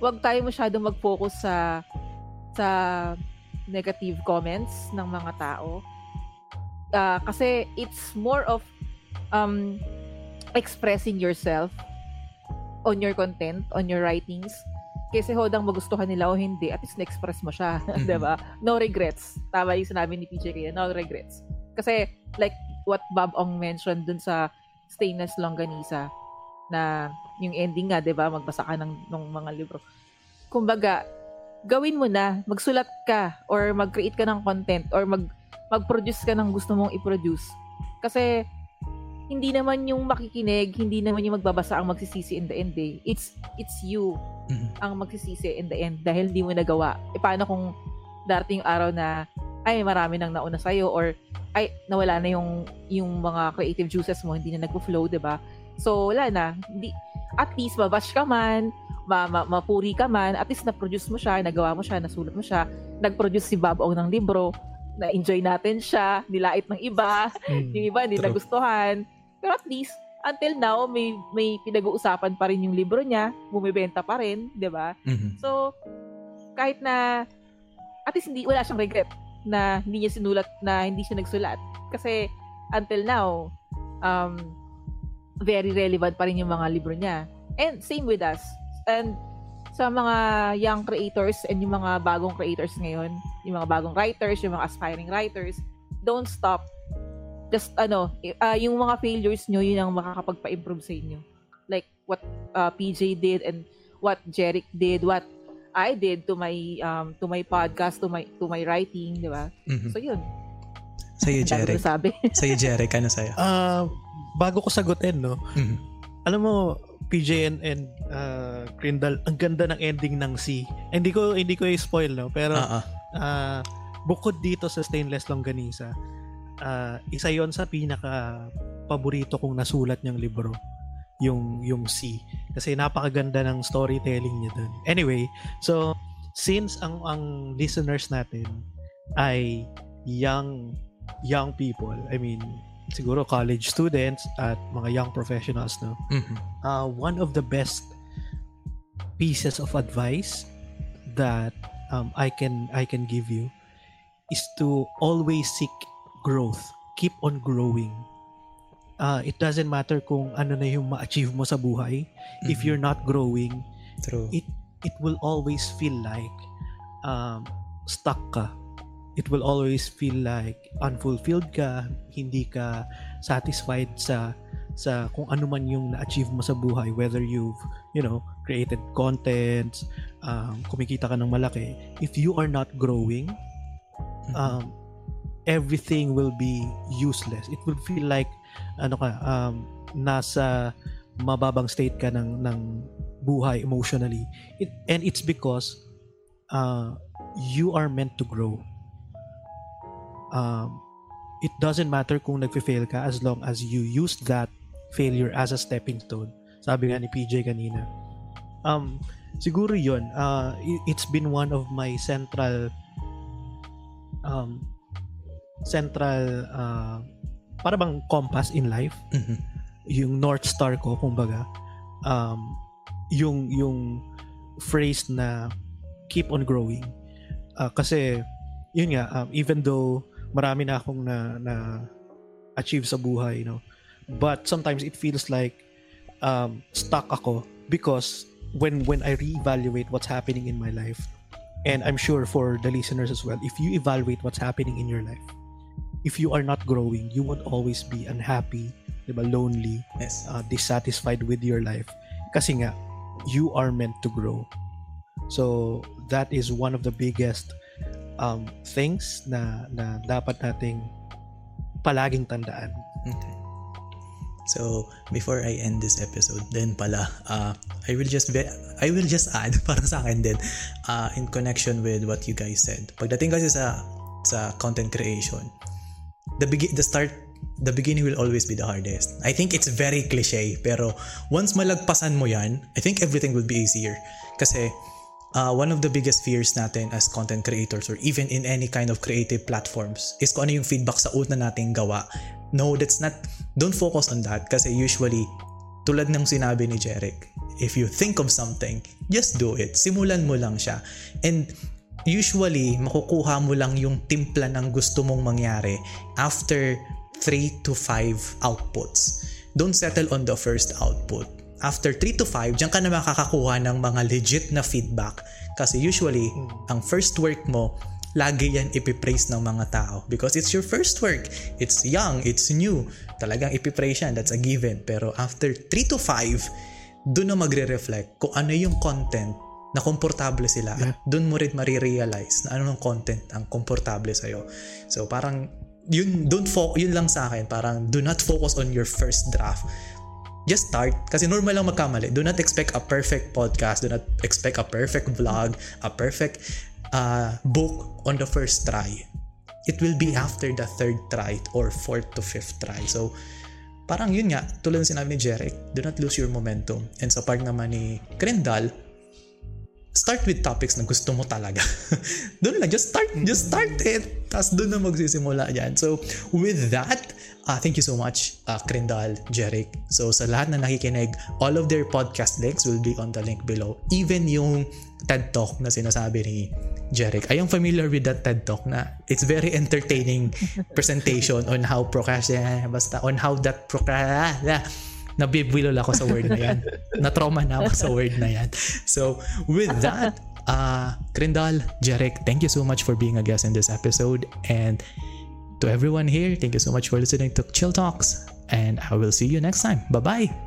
wag tayo masyadong mag-focus sa sa negative comments ng mga tao. Uh, kasi it's more of um expressing yourself on your content, on your writings. Kasi hodang magustuhan nila o hindi, at least na-express mo siya. Mhm. 'di ba? No regrets. Tama yung sinabi ni PJ kaya, no regrets. Kasi like what Bob Ong mentioned dun sa Stainless Longganisa na yung ending nga, 'di ba? Magbasa ka ng, ng mga libro. Kumbaga, gawin mo na, magsulat ka or mag-create ka ng content or mag mag-produce ka ng gusto mong i-produce. Kasi hindi naman yung makikinig, hindi naman yung magbabasa ang magsisisi in the end eh. It's it's you Mhm. ang magsisisi in the end dahil hindi mo nagawa. E paano kung darating araw na ay marami nang nauna sa'yo or ay nawala na yung yung mga creative juices mo, hindi na nagpo-flow, 'di ba? So wala na. Hindi at least mabash ka man, ma, ma, mapuri ka man, at least na-produce mo siya, nagawa mo siya, nasulat mo siya, nag-produce si Bob Ong ng libro, na-enjoy natin siya, nilait ng iba, Mm. yung iba hindi True. nagustuhan. Pero at least, until now, may may pinag-uusapan pa rin yung libro niya, bumibenta pa rin, di ba? Mhm. So, kahit na, at least hindi, wala siyang regret na hindi niya sinulat, na hindi siya nagsulat. Kasi, until now, um, very relevant pa rin yung mga libro niya. And same with us. And sa mga young creators and yung mga bagong creators ngayon, yung mga bagong writers, yung mga aspiring writers, don't stop. Just ano, uh, yung mga failures nyo, yun ang makakapagpa-improve sa inyo. Like what uh, PJ did and what Jeric did, what I did to my um to my podcast, to my to my writing, di ba? Mhm. So yun. Ang dami Jeric. sabi. Sa'yo, Jeric. Ano sa'yo? Ah, bago ko sagutin, no, Mhm. alam mo, PJ and, and uh, Crindle, ang ganda ng ending ng C. Hindi ko hindi ko i-spoil, no, pero ah. ah, bukod dito sa Stainless Longganisa, ah, isa yon sa pinaka paborito kong nasulat niyang libro yung yung C kasi napakaganda ng storytelling niya dun. Anyway, so since ang ang listeners natin ay young young people, I mean siguro college students at mga young professionals no. Mhm. Uh, one of the best pieces of advice that um, I can I can give you is to always seek growth. Keep on growing. Uh, it doesn't matter kung ano na yung ma-achieve mo sa buhay. If Mhm. you're not growing, True. it it will always feel like um, stuck ka. It will always feel like unfulfilled ka, hindi ka satisfied sa sa kung ano man yung na-achieve mo sa buhay whether you've you know created content um, kumikita ka ng malaki. If you are not growing Mhm. um, everything will be useless. It will feel like ano ka um, nasa mababang state ka ng ng buhay emotionally. It, and it's because uh, you are meant to grow um, it doesn't matter kung nagfe-fail ka as long as you use that failure as a stepping stone. Sabi nga ni PJ kanina. Um siguro yon uh, it's been one of my central um central uh, para bang compass in life. Mhm. yung north star ko kumbaga. Um yung yung phrase na keep on growing. Ah, kasi yun nga um, even though marami na akong na na achieve sa buhay you know but sometimes it feels like um stuck ako because when when I reevaluate what's happening in my life and I'm sure for the listeners as well if you evaluate what's happening in your life if you are not growing you would always be unhappy diba lonely Yes. uh, dissatisfied with your life. Kasi nga you are meant to grow. So that is one of the biggest um, things na na dapat nating palaging tandaan Okay. So, before I end this episode, then pala, uh, I will just ve- I will just add para sa akin din uh, in connection with what you guys said. Pagdating kasi sa sa content creation, the begin the start the beginning will always be the hardest. I think it's very cliche, pero once malagpasan mo yan, I think everything will be easier. Kasi uh, one of the biggest fears natin as content creators or even in any kind of creative platforms is kung ano yung feedback sa una nating gawa. No, that's not, don't focus on that kasi usually, tulad ng sinabi ni Jeric, if you think of something, just do it. Simulan mo lang siya. And usually, makukuha mo lang yung timpla ng gusto mong mangyari after 3 to 5 outputs. Don't settle on the first output. After 3 to 5, diyan ka na makakakuha ng mga legit na feedback. Kasi usually, hmm. ang first work mo, lagi yan ipipraise ng mga tao because it's your first work. It's young, it's new. Talagang ipipraise yan, that's a given. Pero after 3 to 5, doon na magre-reflect kung ano yung content na komportable sila. Yeah. Doon mo rin marirealize na anong content ang komportable sa'yo. So parang yun don't fo- yun lang sa akin parang do not focus on your first draft just start kasi normal lang magkamali. Do not expect a perfect podcast. Do not expect a perfect vlog a perfect uh, book on the first try. It will be after the third try or fourth to fifth try. So parang yun nga tulad ng sinabi ni Jeric do not lose your momentum. And sa part naman ni Krendal start with topics na gusto mo talaga. doon lang, just start, just start it. Tapos doon na magsisimula yan. So, with that, uh, thank you so much, uh, Krindal, Jeric. So, sa lahat na nakikinig, all of their podcast links will be on the link below. Even yung TED Talk na sinasabi ni Jeric. I am familiar with that TED Talk na it's very entertaining presentation on how procrastinate, basta on how that procrastinate, nabibwilol ako sa word na yan. Na-trauma na ako sa word na yan. So, with that, uh, Krindal, Jarek, thank you so much for being a guest in this episode. And to everyone here, thank you so much for listening to Chill Talks. And I will see you next time. Bye-bye.